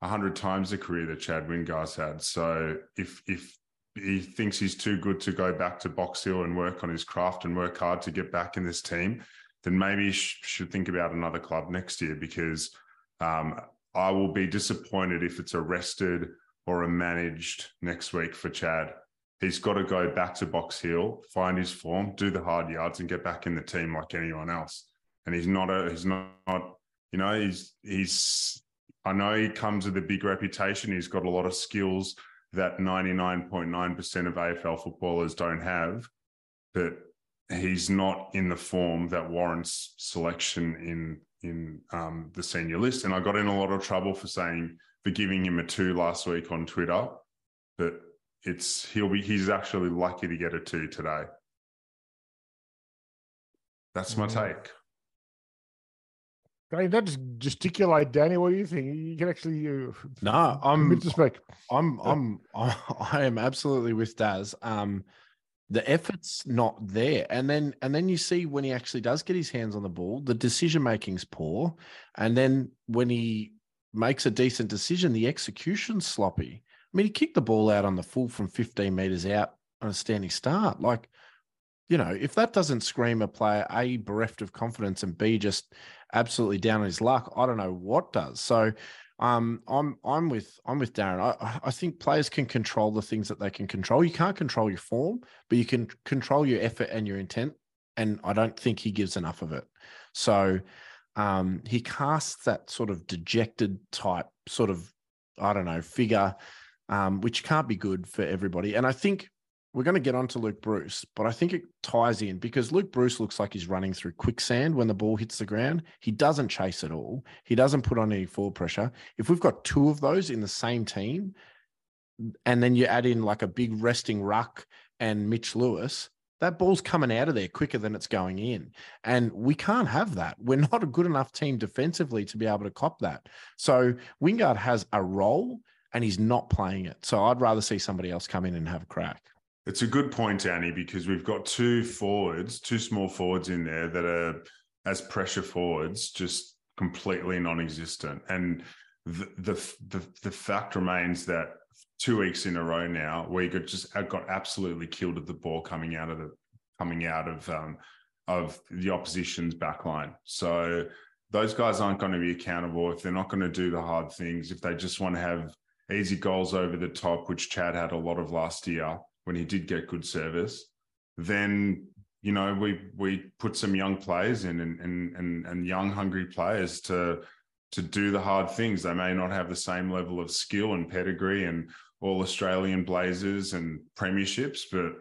hundred times the career that Chad Wingard's had. So if if he thinks he's too good to go back to Box Hill and work on his craft and work hard to get back in this team, then maybe he sh- should think about another club next year because um, I will be disappointed if it's arrested or a managed next week for Chad. He's got to go back to Box Hill, find his form, do the hard yards, and get back in the team like anyone else. And he's not a he's not, you know he's he's I know he comes with a big reputation. He's got a lot of skills that 99.9% of AFL footballers don't have, but he's not in the form that warrants selection in in um, the senior list. And I got in a lot of trouble for saying for giving him a two last week on Twitter, but it's he'll be he's actually lucky to get a two today. That's my mm. take. Danny, don't just gesticulate, Danny. What do you think? You can actually. Uh, no, I'm. to speak. I'm. I'm. I am absolutely with Daz. Um, the effort's not there, and then and then you see when he actually does get his hands on the ball, the decision making's poor, and then when he makes a decent decision, the execution's sloppy. I mean, he kicked the ball out on the full from 15 meters out on a standing start. Like, you know, if that doesn't scream a player A bereft of confidence and B just absolutely down on his luck, I don't know what does. So um, I'm I'm with I'm with Darren. I, I think players can control the things that they can control. You can't control your form, but you can control your effort and your intent. And I don't think he gives enough of it. So um, he casts that sort of dejected type, sort of I don't know figure, um, which can't be good for everybody. And I think we're going to get on to Luke Breust, but I think it ties in because Luke Breust looks like he's running through quicksand when the ball hits the ground. He doesn't chase at all. He doesn't put on any forward pressure. If we've got two of those in the same team, and then you add in like a big resting ruck and Mitch Lewis, that ball's coming out of there quicker than it's going in. And we can't have that. We're not a good enough team defensively to be able to cop that. So Wingard has a role and he's not playing it. So I'd rather see somebody else come in and have a crack. It's a good point, Annie, because we've got two forwards, two small forwards in there that are as pressure forwards, just completely non-existent. And the the the, the fact remains that two weeks in a row now, we got just got absolutely killed at the ball coming out of the coming out of um, of the opposition's backline. So those guys aren't going to be accountable if they're not going to do the hard things. If they just want to have easy goals over the top, which Chad had a lot of last year when he did get good service, then you know we we put some young players in and and and, and young hungry players to to do the hard things. They may not have the same level of skill and pedigree and all Australian Blazers and premierships, but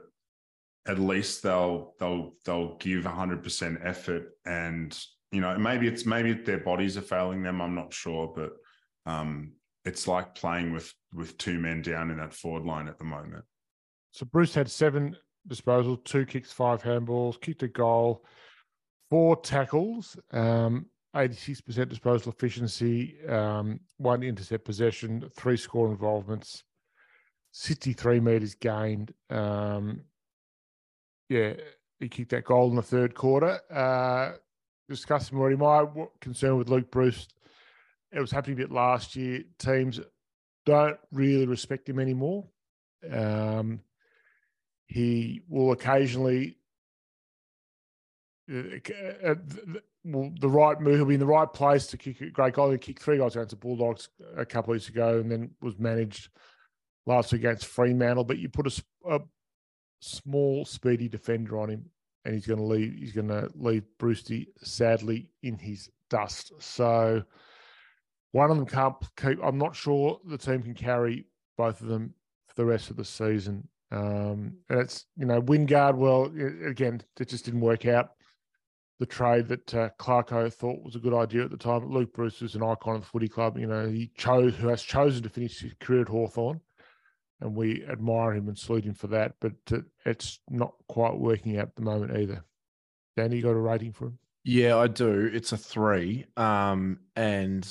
at least they'll they'll they'll give 100% effort and you know maybe it's maybe their bodies are failing them i'm not sure but um it's like playing with with two men down in that forward line at the moment so Breust had seven disposals, two kicks, five handballs, kicked a goal, four tackles, um, 86% disposal efficiency, um, one intercept possession, three score involvements, 63 metres gained. Um, yeah, he kicked that goal in the third quarter. Uh, discussing already my concern with Luke Breust. It was happening a bit last year. Teams don't really respect him anymore. Um, he will occasionally uh, uh, the right move. He'll be in the right place to kick a great goal. He kicked three goals against the Bulldogs a couple of weeks ago, and then was managed last week against Fremantle. But you put a, a small, speedy defender on him, and he's going to leave. He's going to leave Breusty sadly in his dust. So one of them can't keep. I'm not sure the team can carry both of them for the rest of the season. Um, and it's, you know, Wingard, well, again, it just didn't work out. The trade that uh, Clarko thought was a good idea at the time. Luke Breust was an icon of the footy club. You know, he chose, who has chosen to finish his career at Hawthorn, and we admire him and salute him for that. But uh, it's not quite working out at the moment either. Danny, you got a rating for him? Yeah, I do. It's a three. Um, and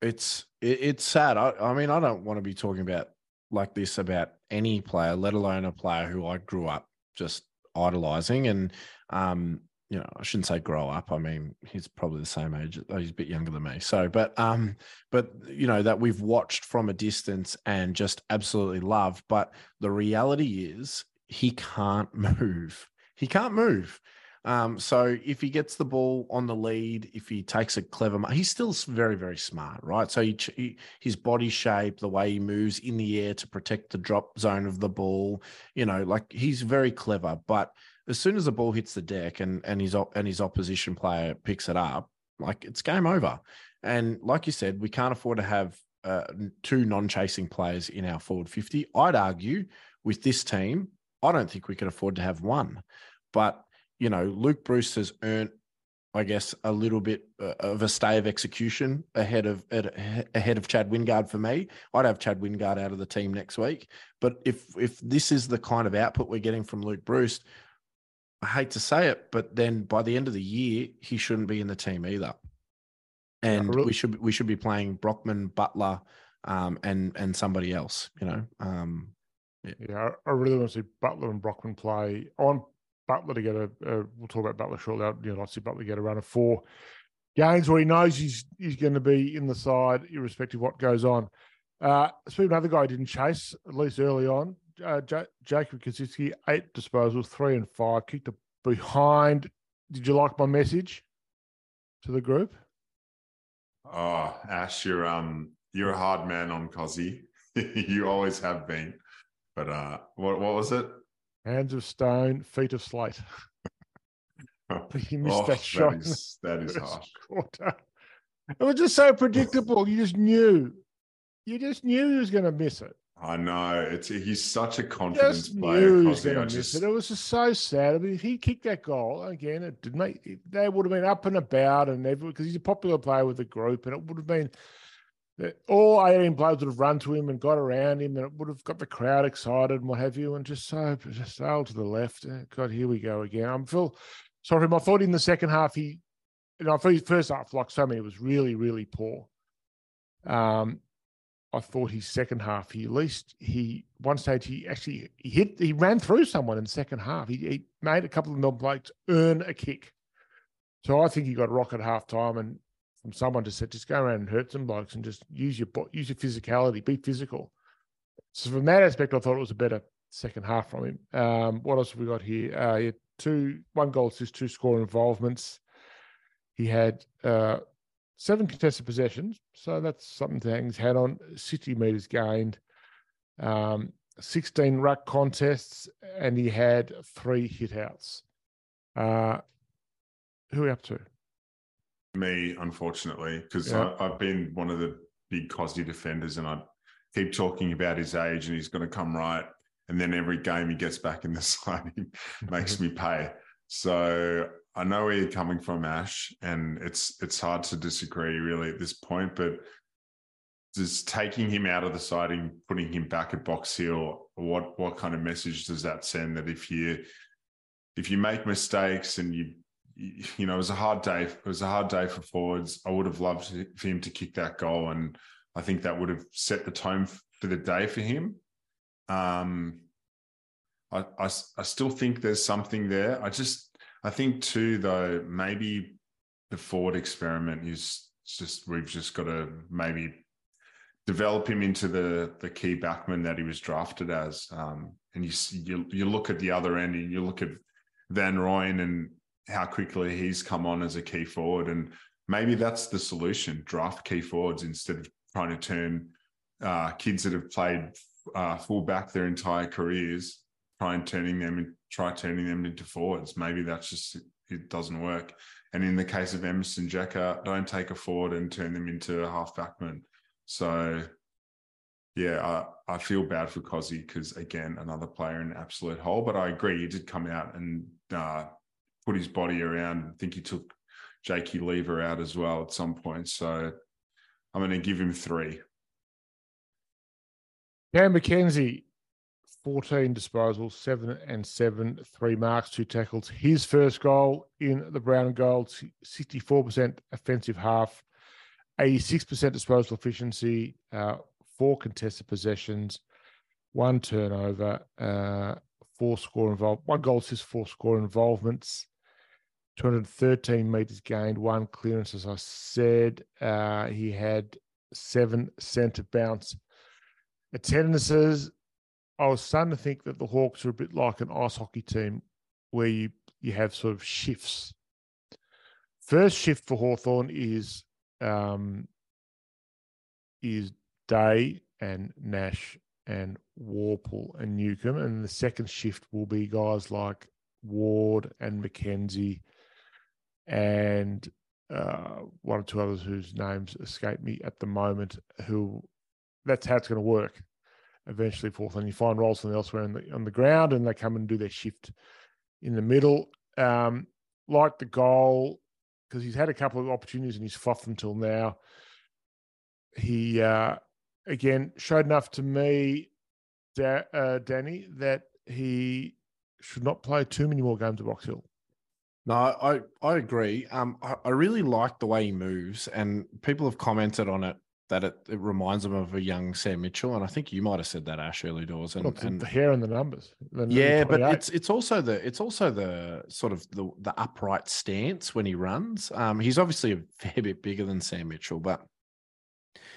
it's it, it's sad. I, I mean, I don't want to be talking about like this about any player, let alone a player who I grew up just idolizing. And, um, you know, I shouldn't say grow up. I mean, he's probably the same age. He's a bit younger than me. So, but, um, but you know that we've watched from a distance and just absolutely love. But the reality is, he can't move. He can't move. Um, so if he gets the ball on the lead, if he takes a clever, he's still very, very smart, right? So he, he, his body shape, the way he moves in the air to protect the drop zone of the ball, you know, like he's very clever. But as soon as the ball hits the deck and and his and his opposition player picks it up, like it's game over. And like you said, we can't afford to have uh, two non-chasing players in our forward fifty. I'd argue with this team, I don't think we can afford to have one, but you know, Luke Breust has earned, I guess, a little bit uh, of a stay of execution ahead of ahead of Chad Wingard for me. I'd have Chad Wingard out of the team next week. But if if this is the kind of output we're getting from Luke Breust, I hate to say it, but then by the end of the year, he shouldn't be in the team either. And we should we should be playing Brockman, Butler, um, and and somebody else. You know, um, Yeah, I, I really want to see Butler and Brockman play. I want Butler to get a. we'll talk about Butler shortly. You know, I'd see Butler get a run of four games where he knows he's he's going to be in the side, irrespective of what goes on. Uh, speaking another guy didn't chase at least early on, uh, J- Jacob Koschitzke, eight disposals, three and five, kicked behind. Did you like my message to the group? Oh, Ash, you're um you're a hard man on Cozzy. you always have been. But uh what what was it? Hands of stone, feet of slate. He missed Oh, that shot. That is, that is harsh. quarter. It was just so predictable. You just knew. You just knew he was going to miss it. I know. It's he's such a confidence Just player. knew he was going to miss just it. It was just so sad. I mean, if he kicked that goal again, it didn't make they would have been up and about and everyone because he's a popular player with the group, and it would have been that all 18 players would have run to him and got around him, and it would have got the crowd excited and what have you, and just so just sailed to the left. Uh, God, here we go again. I'm feel sorry for him. I thought in the second half he, you know, thought his first half, like so many, was really, really poor. Um, I thought his second half, he at least he one stage he actually he hit he ran through someone in the second half. He, he made a couple of Melbourne earn a kick. So I think he got a at half time and someone just said, just go around and hurt some blokes and just use your use your physicality, be physical. So from that aspect, I thought it was a better second half from him. Um, what else have we got here? Uh, he two one goal assist, two score involvements. He had uh, seven contested possessions, so that's something to hang his hat on. 60 meters gained, um, 16 ruck contests, and he had three hit outs. Uh, who are we up to? Me, unfortunately, because Yeah. I've been one of the big Cosby defenders, and I keep talking about his age and he's going to come right. And then every game he gets back in the side, he makes me pay. So I know where you're coming from, Ash, and it's it's hard to disagree really at this point. But just taking him out of the side and putting him back at Box Hill, what what kind of message does that send? That if you if you make mistakes and you you know, it was a hard day. It was a hard day for forwards. I would have loved for him to kick that goal, and I think that would have set the tone for the day for him. Um, I, I, I still think there's something there. I just, I think too, though, maybe the forward experiment is just we've just got to maybe develop him into the the key backman that he was drafted as. Um, and you you you look at the other end, and you look at Van Rooyen and how quickly he's come on as a key forward. And maybe that's the solution draft key forwards instead of trying to turn uh, kids that have played uh, fullback their entire careers, try and turning them and try turning them into forwards. Maybe that's just, it doesn't work. And in the case of Emerson Jekka, don't take a forward and turn them into a half backman. So, yeah, I, I feel bad for Cozzy because, again, another player in absolute hole. But I agree, he did come out and uh, put his body around. I think he took Jakey Lever out as well at some point. So I'm going to give him three. Cam Mackenzie, 14 disposals, seven and seven, three marks, two tackles. His first goal in the brown and gold, 64% offensive half, 86% disposal efficiency, uh, four contested possessions, one turnover, uh, four score involved, one goal assist, four score involvements. 213 meters gained, one clearance, as I said. Uh, he had seven centre bounce attendances. I was starting to think that the Hawks are a bit like an ice hockey team where you, you have sort of shifts. First shift for Hawthorn is um, is Day and Nash and Worpel and Newcombe. And the second shift will be guys like Ward and Mackenzie and uh, one or two others whose names escape me at the moment. Who that's how it's going to work. Eventually, fourth, and you find roles from elsewhere on the on the ground, and they come and do their shift in the middle. Um, like the goal, because he's had a couple of opportunities and he's fluffed till now. He uh, again showed enough to me, da- uh, Danny, that he should not play too many more games at Box Hill. No, I I agree. Um, I, I really like the way he moves, and people have commented on it that it, it reminds them of a young Sam Mitchell, and I think you might have said that Ash early doors. And, Well, the, and the hair and the numbers. The yeah, but it's it's also the it's also the sort of the the upright stance when he runs. Um, he's obviously a fair bit bigger than Sam Mitchell, but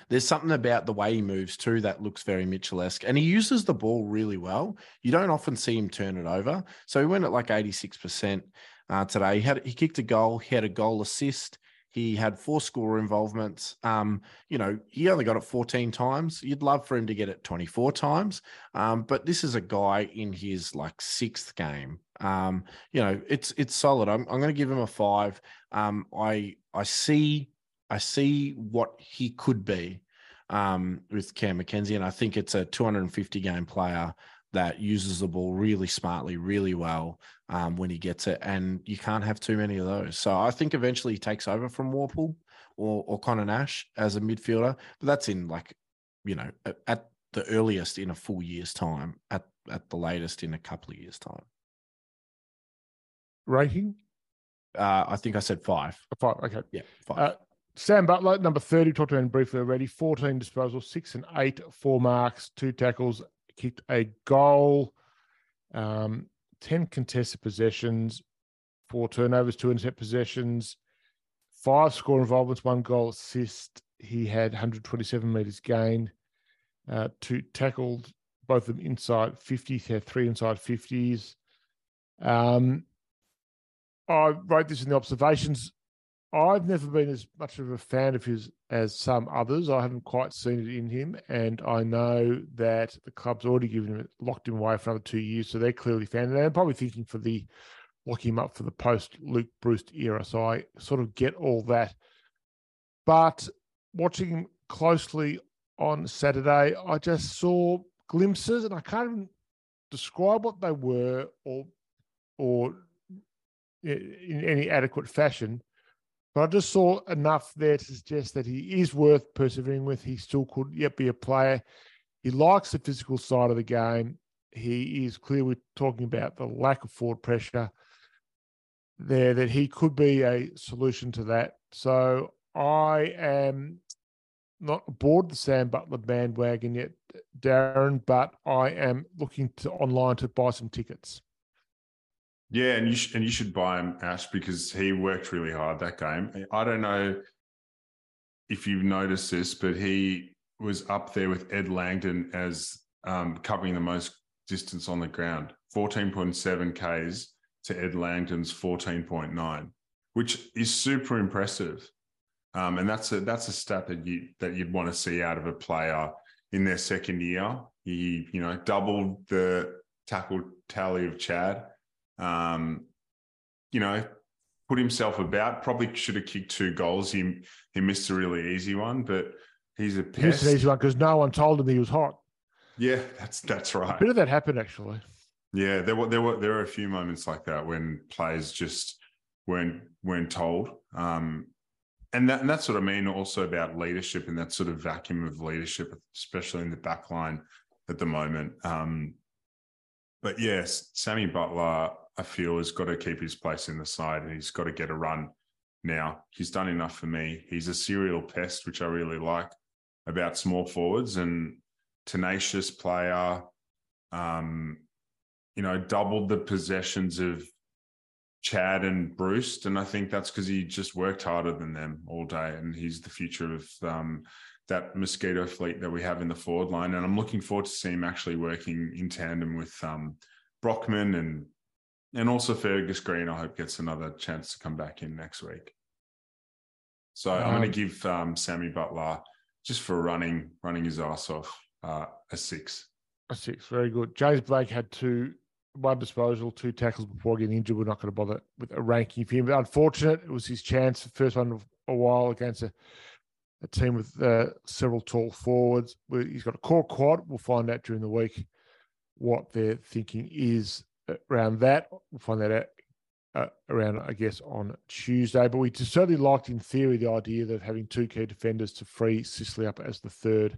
there's something about the way he moves too that looks very Mitchell-esque, and he uses the ball really well. You don't often see him turn it over, so he went at like 86 percent uh, today. He had he kicked a goal, he had a goal assist. He had four score involvements. Um, you know, he only got it 14 times. You'd love for him to get it 24 times. Um, but this is a guy in his like sixth game. Um, you know, it's it's solid. I'm I'm gonna give him a five. Um, I I see I see what he could be um with Cam Mackenzie, and I think it's a 250 game player that uses the ball really smartly, really well um, when he gets it, and you can't have too many of those. So I think eventually he takes over from Worpel or or Conor Nash as a midfielder, but that's in like you know at, the earliest in a full year's time, at at the latest in a couple of years' time. Rating? Uh, I think I said five. Five. Okay. Yeah, five. Uh, Sam Butler, number 30, talked about him briefly already. 14 disposals, six and eight, four marks, two tackles, kicked a goal, um, 10 contested possessions, four turnovers, two intercept possessions, five score involvements, one goal assist. He had 127 metres gained, uh, two tackled, both of them inside 50s, he had three inside 50s. Um, I wrote this in the observations. I've never been as much of a fan of his as some others. I haven't quite seen it in him, and I know that the club's already given him locked him away for another two years, so they're clearly fan. And they're probably thinking for the lock him up for the post Luke Breust era. So I sort of get all that. But watching him closely on Saturday, I just saw glimpses, and I can't even describe what they were or or in any adequate fashion. But I just saw enough there to suggest that he is worth persevering with. He still could yet be a player. He likes the physical side of the game. He is clearly talking about the lack of forward pressure there, that he could be a solution to that. So I am not aboard the Sam Butler bandwagon yet, Darren, but I am looking to online to buy some tickets. Yeah, and you sh- and you should buy him, Ash, because he worked really hard that game. I don't know if you've noticed this, but he was up there with Ed Langdon as um, covering the most distance on the ground, fourteen point seven k's to Ed Langdon's fourteen point nine, which is super impressive. Um, and that's a that's a stat that you that you'd want to see out of a player in their second year. He you know doubled the tackle tally of Chad um, you know, put himself about. Probably should have kicked two goals. He he missed a really easy one, but he's a He missed an easy one because no one told him he was hot. Yeah, that's that's A right. bit of that happened actually. Yeah, there were there were there were a few moments like that when players just weren't weren't told. Um, and that and that's what I mean also about leadership and that sort of vacuum of leadership, especially in the back line at the moment. Um, but yes, Sammy Butler, I feel, has got to keep his place in the side and he's got to get a run now. He's done enough for me. He's a serial pest, which I really like about small forwards and tenacious player. Um, you know, doubled the possessions of Chad and Breust. And I think that's because he just worked harder than them all day. And he's the future of um, that mosquito fleet that we have in the forward line. And I'm looking forward to seeing him actually working in tandem with um, Brockman and and also Fergus Greene, I hope gets another chance to come back in next week. So I'm going Um, to give um, Sammy Butler just for running running his ass off uh, a six. A six, very good. James Blake had two, one disposal, two tackles before getting injured. We're not going to bother with a ranking for him. But unfortunate, it was his chance, first one of a while against a, a team with uh, several tall forwards. He's got a core quad. We'll find out during the week what their thinking is around that. We'll find that out uh, around, I guess, on Tuesday. But we certainly liked, in theory, the idea of having two key defenders to free Sicily up as the third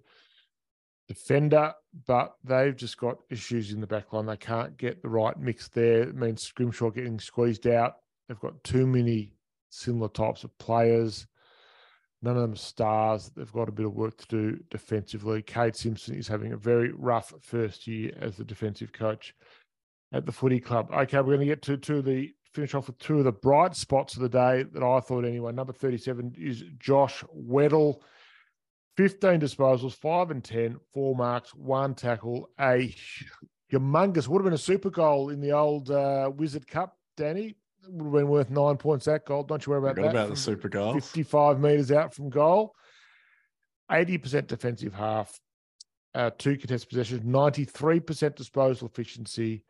defender, but they've just got issues in the back line. They can't get the right mix there. It means Scrimshaw getting squeezed out. They've got too many similar types of players. None of them stars. They've got a bit of work to do defensively. Kate Simpson is having a very rough first year as the defensive coach at the footy club. Okay, we're going to get to two of the finish off with two of the bright spots of the day that I thought anyway. Number 37 is Josh Weddle. 15 disposals, five and 10, four marks, one tackle, a humongous, would have been a super goal in the old uh, Wizard Cup, Danny. Would have been worth nine points that goal. Don't you worry about Forgot that. about the super goal. 55 metres out from goal. 80% defensive half, uh, two contested possessions, 93% disposal efficiency,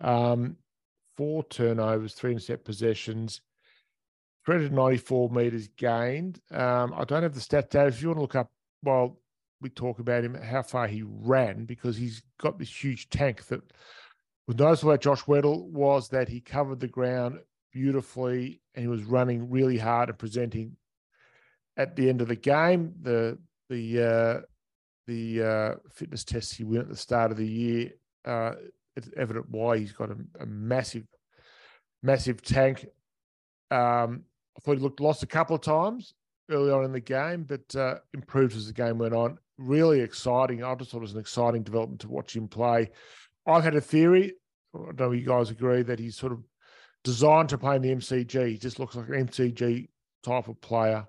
um, four turnovers, three intercept possessions, 394 metres gained. Um, I don't have the stat data. If you want to look up while we talk about him, how far he ran, because he's got this huge tank that was noticeable about Josh Weddle was that he covered the ground beautifully and he was running really hard and presenting at the end of the game. The the uh, the uh, fitness tests he went at the start of the year, uh, it's evident why he's got a, a massive, massive tank. Um, I thought he looked lost a couple of times early on in the game, but uh, improved as the game went on. Really exciting. I just thought it was an exciting development to watch him play. I've had a theory. I don't know if you guys agree that he's sort of designed to play in the MCG. He just looks like an MCG type of player.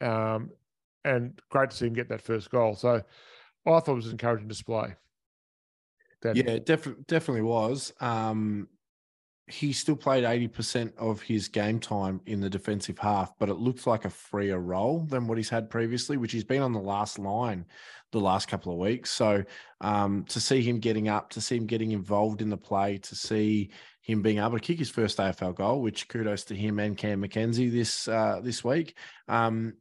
Um, and great to see him get that first goal. So I thought it was an encouraging display. Danny. Yeah, def- definitely was. Um, he still played 80% of his game time in the defensive half, but it looks like a freer role than what he's had previously, which he's been on the last line the last couple of weeks. So um, to see him getting up, to see him getting involved in the play, to see him being able to kick his first AFL goal, which kudos to him and Cam Mackenzie this uh, this week. Um,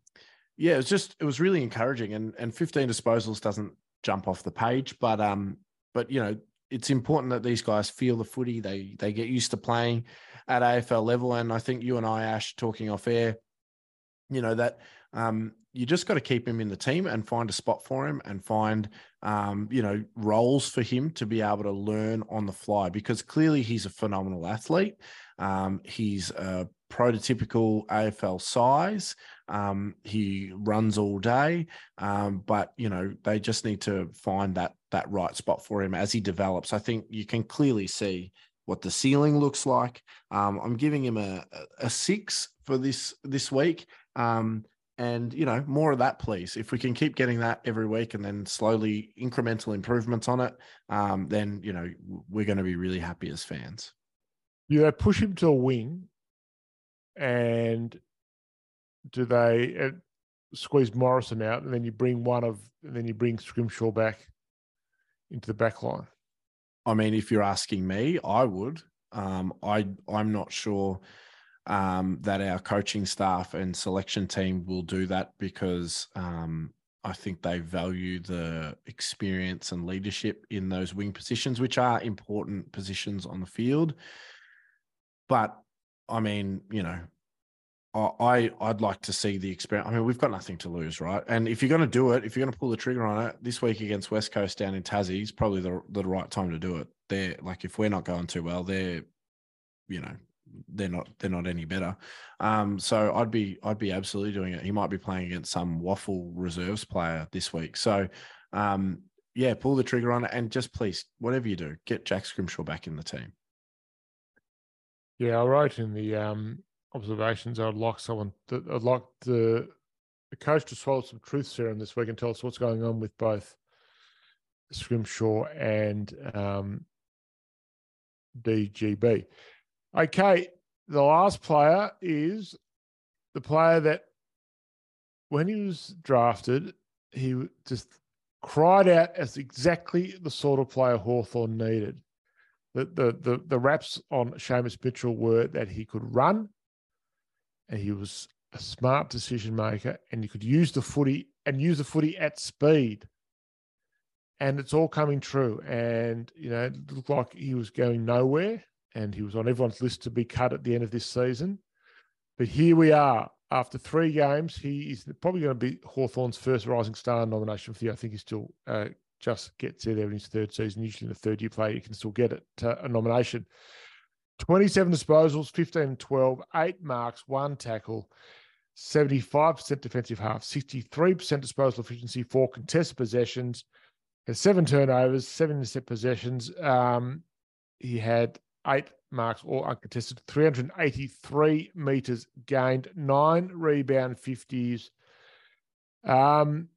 yeah, it was just it was really encouraging, and and 15 disposals doesn't jump off the page, but um, but you know it's important that these guys feel the footy. They they get used to playing at AFL level, and I think you and I, Ash, talking off air, you know that um, you just got to keep him in the team and find a spot for him and find um, you know roles for him to be able to learn on the fly because clearly he's a phenomenal athlete. Um, he's a prototypical AFL size. Um, he runs all day, um, but you know they just need to find that that right spot for him as he develops. I think you can clearly see what the ceiling looks like. Um, I'm giving him a, a six for this this week. Um, and you know more of that please if we can keep getting that every week and then slowly incremental improvements on it um, then you know we're going to be really happy as fans they push him to a wing, and do they uh, squeeze Morrison out, and then you bring one of, and then you bring Scrimshaw back into the back line? i mean if you're asking me i would um, i i'm not sure um, that our coaching staff and selection team will do that because um, I think they value the experience and leadership in those wing positions, which are important positions on the field. But I mean, you know, I I'd like to see the experience. I mean, we've got nothing to lose, right? And if you're going to do it, if you're going to pull the trigger on it this week against West Coast down in Tassie, is probably the the right time to do it. They're like, if we're not going too well, they're, you know, they're not they're not any better. Um, so I'd be I'd be absolutely doing it. He might be playing against some WAFL reserves player this week. So um, yeah, pull the trigger on it and just please, whatever you do, get Jack Scrimshaw back in the team. Yeah, I wrote in the um, observations I'd like someone that I'd like the the coach to swallow some truth serum this week and tell us what's going on with both Scrimshaw and um, DGB. Okay, the last player is the player that when he was drafted, he just cried out as exactly the sort of player Hawthorn needed. The, the the the raps on Seamus Mitchell were that he could run, and he was a smart decision maker, and you could use the footy and use the footy at speed. And it's all coming true. And you know, it looked like he was going nowhere, and he was on everyone's list to be cut at the end of this season. But here we are, after three games, he is probably going to be Hawthorn's first Rising Star nomination for the. I think he still uh, just gets it there in his third season. Usually in the third year play, you can still get it uh, a nomination. 27 disposals, 15 12, eight marks, one tackle, 75% defensive half, 63% disposal efficiency, four contested possessions, has seven turnovers, seven intercept possessions. Um, he had eight marks, all uncontested, 383 meters gained, nine rebound 50s. Um,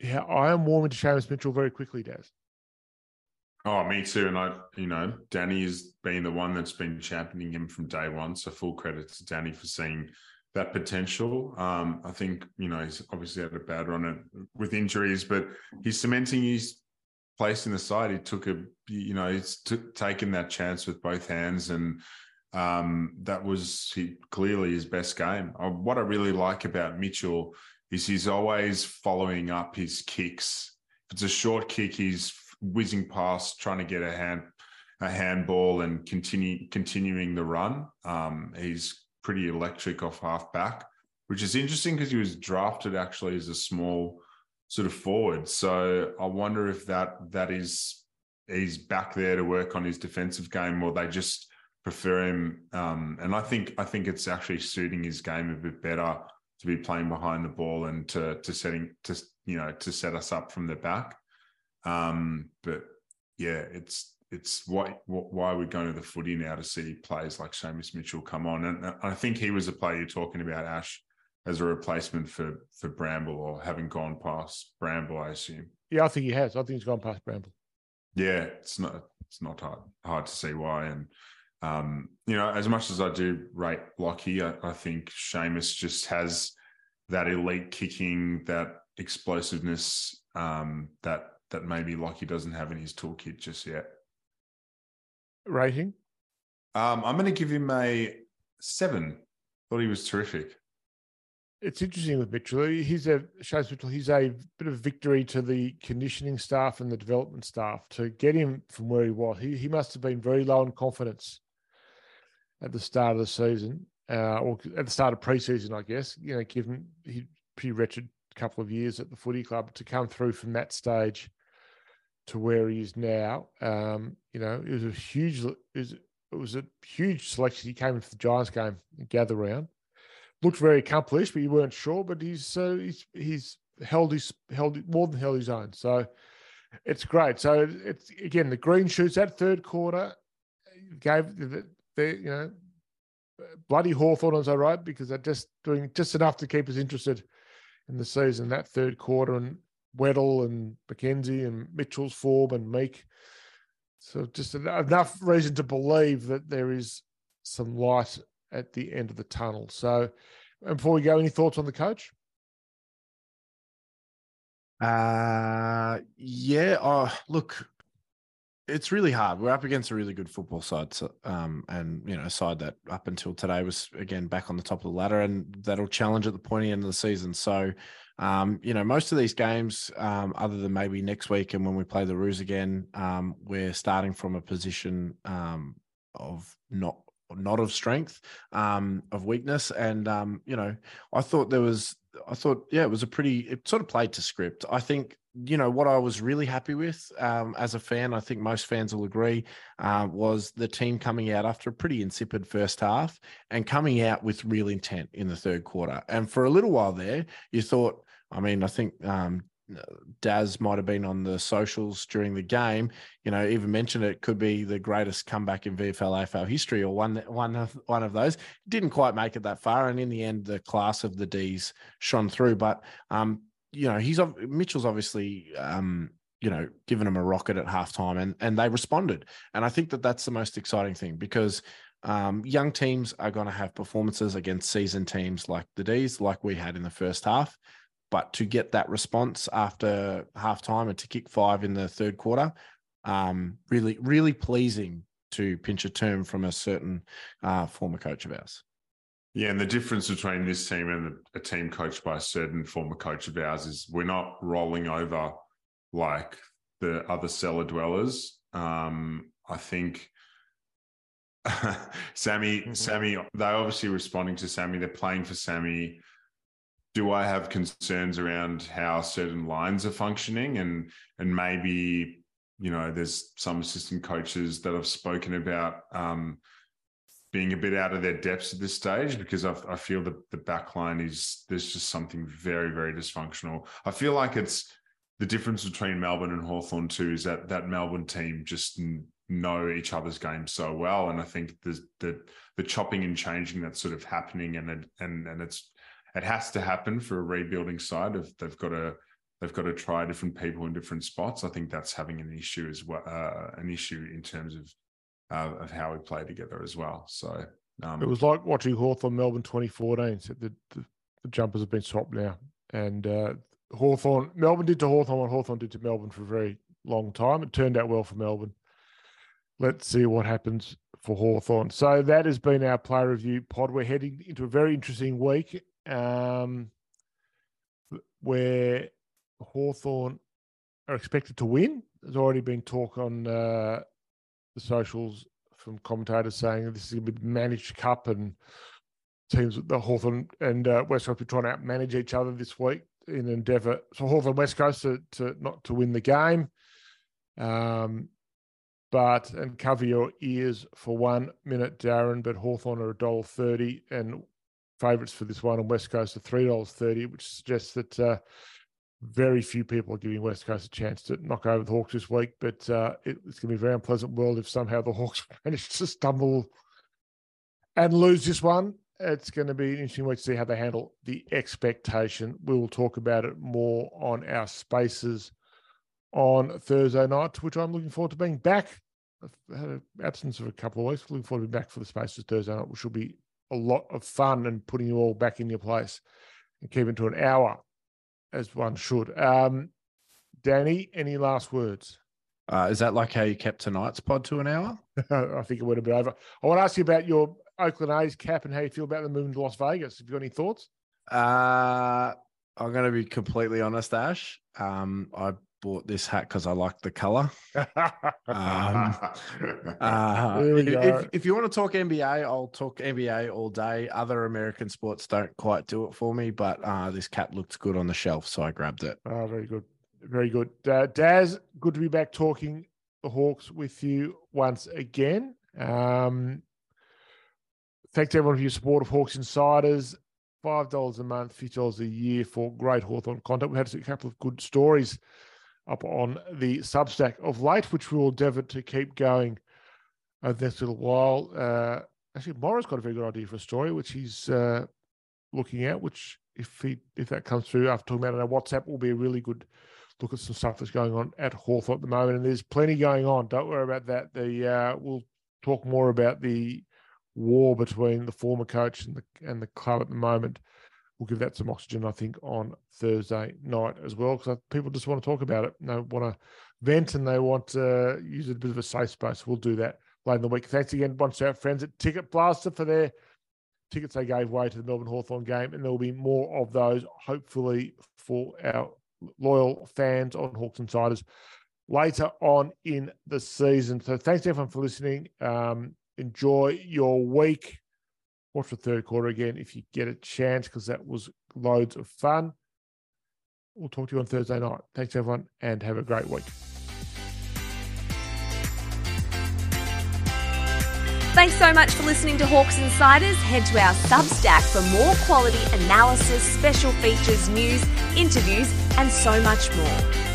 yeah, I am warming to Seamus Mitchell very quickly, Daz. Oh, me too. And I, you know, Danny has been the one that's been championing him from day one. So full credit to Danny for seeing that potential. Um, I think, you know, he's obviously had a bad run with injuries, but he's cementing his place in the side. He took a, you know, he's t- taken that chance with both hands, and um, that was he, clearly his best game. Uh, what I really like about Mitchell is he's always following up his kicks. If it's a short kick, he's whizzing past, trying to get a hand a handball and continue continuing the run. Um, he's pretty electric off half back, which is interesting because he was drafted actually as a small sort of forward. So I wonder if that that is he's back there to work on his defensive game, or they just prefer him. Um, and I think I think it's actually suiting his game a bit better to be playing behind the ball and to to setting to you know to set us up from the back. Um, but yeah, it's it's why why we're going to the footy now to see players like Seamus Mitchell come on, and I think he was a player you're talking about, Ash, as a replacement for for Bramble or having gone past Bramble, I assume. Yeah, I think he has. I think he's gone past Bramble. Yeah, it's not it's not hard hard to see why. And um, you know, as much as I do rate Lachie, I, I think Seamus just has that elite kicking, that explosiveness um, that that maybe Lachie doesn't have in his toolkit just yet. Rating? Um, I'm going to give him a seven. Thought he was terrific it's interesting with Mitchell. He's a shows Mitchell. He's a bit of victory to the conditioning staff and the development staff to get him from where he was. He he must have been very low in confidence at the start of the season, uh, or at the start of preseason, I guess. You know, given he pretty wretched couple of years at the footy club to come through from that stage to where he is now. Um, you know, it was a huge. It was, a huge selection. He came into the Giants game, gather round looked very accomplished, but you weren't sure. But he's uh, he's he's held his held more than held his own. So it's great. So it's again the green shoots that third quarter gave the, the you know bloody Hawthorn was all right because they're just doing just enough to keep us interested in the season. That third quarter and Weddle and Mackenzie and Mitchell's form and Meek. So just enough reason to believe that there is some light at the end of the tunnel. So, before we go, any thoughts on the coach? Uh yeah. Oh, look, it's really hard. We're up against a really good football side, so, um, and you know, a side that up until today was again back on the top of the ladder, and that'll challenge at the pointy end of the season. So, um, you know, most of these games, um, other than maybe next week and when we play the Roos again, um, we're starting from a position um, of not not of strength, um, of weakness. And um, you know, I thought there was I thought, yeah, it was a pretty it sort of played to script. I think, you know, what I was really happy with um, as a fan, I think most fans will agree, uh, was the team coming out after a pretty insipid first half and coming out with real intent in the third quarter. And for a little while there, you thought, I mean, I think um, Daz might have been on the socials during the game, you know, even mentioned it could be the greatest comeback in VFL AFL history or one one of one of those. Didn't quite make it that far, and in the end, the class of the Dees shone through. But um, you know, he's Mitchell's obviously um, you know, given them a rocket at halftime, and and they responded. And I think that that's the most exciting thing because um, young teams are going to have performances against seasoned teams like the Dees, like we had in the first half. But to get that response after halftime and to kick five in the third quarter, um, really, really pleasing to pinch a term from a certain uh, former coach of ours. Yeah, and the difference between this team and a team coached by a certain former coach of ours is we're not rolling over like the other cellar dwellers. Um, I think Sammy, Mhm. Sammy, they're obviously responding to Sammy. They're playing for Sammy. Do I have concerns around how certain lines are functioning? And and maybe, you know, there's some assistant coaches that have spoken about um, being a bit out of their depths at this stage because I, I feel that the back line is there's just something very, very dysfunctional. I feel like it's the difference between Melbourne and Hawthorn too is that that Melbourne team just know each other's game so well, and I think the the the chopping and changing that's sort of happening, and and and it's it has to happen for a rebuilding side. If they've got to they've got to try different people in different spots, I think that's having an issue as well, uh, an issue in terms of uh, of how we play together as well. So um, It was like watching Hawthorn Melbourne 2014. Except the, the, the jumpers have been swapped now. And uh, Hawthorn, Melbourne did to Hawthorn what Hawthorn did to Melbourne for a very long time. It turned out well for Melbourne. Let's see what happens for Hawthorn. So that has been our play review pod. We're heading into a very interesting week um, where Hawthorn are expected to win. There's already been talk on uh, the socials from commentators saying this is going to be managed cup and teams, the Hawthorn and uh, West Coast, be trying to manage each other this week in endeavour. So Hawthorn West Coast to, to not to win the game. Um, but and cover your ears for one minute, Darren. But Hawthorn are a dollar thirty, and favourites for this one on West Coast are three dollars thirty, which suggests that uh, very few people are giving West Coast a chance to knock over the Hawks this week. But uh, it, it's going to be a very unpleasant world if somehow the Hawks manage to stumble and lose this one. It's going to be an interesting week to see how they handle the expectation. We will talk about it more on our spaces on Thursday night, which I'm looking forward to being back. I've had an absence of a couple of weeks. Looking forward to being back for the spaces Thursday night, which will be a lot of fun and putting you all back in your place and keeping to an hour as one should. Um, Danny, any last words? Uh, is that like how you kept tonight's pod to an hour? I think it would have been over. I want to ask you about your Oakland A's cap and how you feel about them moving to Las Vegas. Have you got any thoughts? Uh, I'm going to be completely honest, Ash. Um, I bought this hat because I like the color. Um, Uh, if, if, you want to talk NBA, I'll talk NBA all day. Other American sports don't quite do it for me, but uh, this cap looked good on the shelf, so I grabbed it. Oh, very good. Very good. Uh, Daz, good to be back talking the Hawks with you once again. Um, thanks everyone for your support of Hawks Insiders. $5 a month, $50 a year for great Hawthorn content. We had a couple of good stories up on the Substack of late, which we will endeavour to keep going over the next little while. Uh, actually, Morris got a very good idea for a story, which he's uh, looking at, which if he if that comes through after talking about it on WhatsApp, will be a really good look at some stuff that's going on at Hawthorn at the moment. And there's plenty going on. Don't worry about that. The uh, we'll talk more about the war between the former coach and the and the club at the moment. We'll give that some oxygen, I think, on Thursday night as well, because people just want to talk about it. They want to vent and they want to use it a bit of a safe space. We'll do that later in the week. Thanks again, bunch of our friends at Ticketblaster for their tickets they gave away to the Melbourne Hawthorn game, and there will be more of those, hopefully, for our loyal fans on Hawks Insiders later on in the season. So thanks everyone for listening. Um, enjoy your week. Watch the third quarter again if you get a chance, because that was loads of fun. We'll talk to you on Thursday night. Thanks everyone, and have a great week. Thanks so much for listening to Hawks Insiders. Head to our Substack for more quality analysis, special features, news, interviews, and so much more.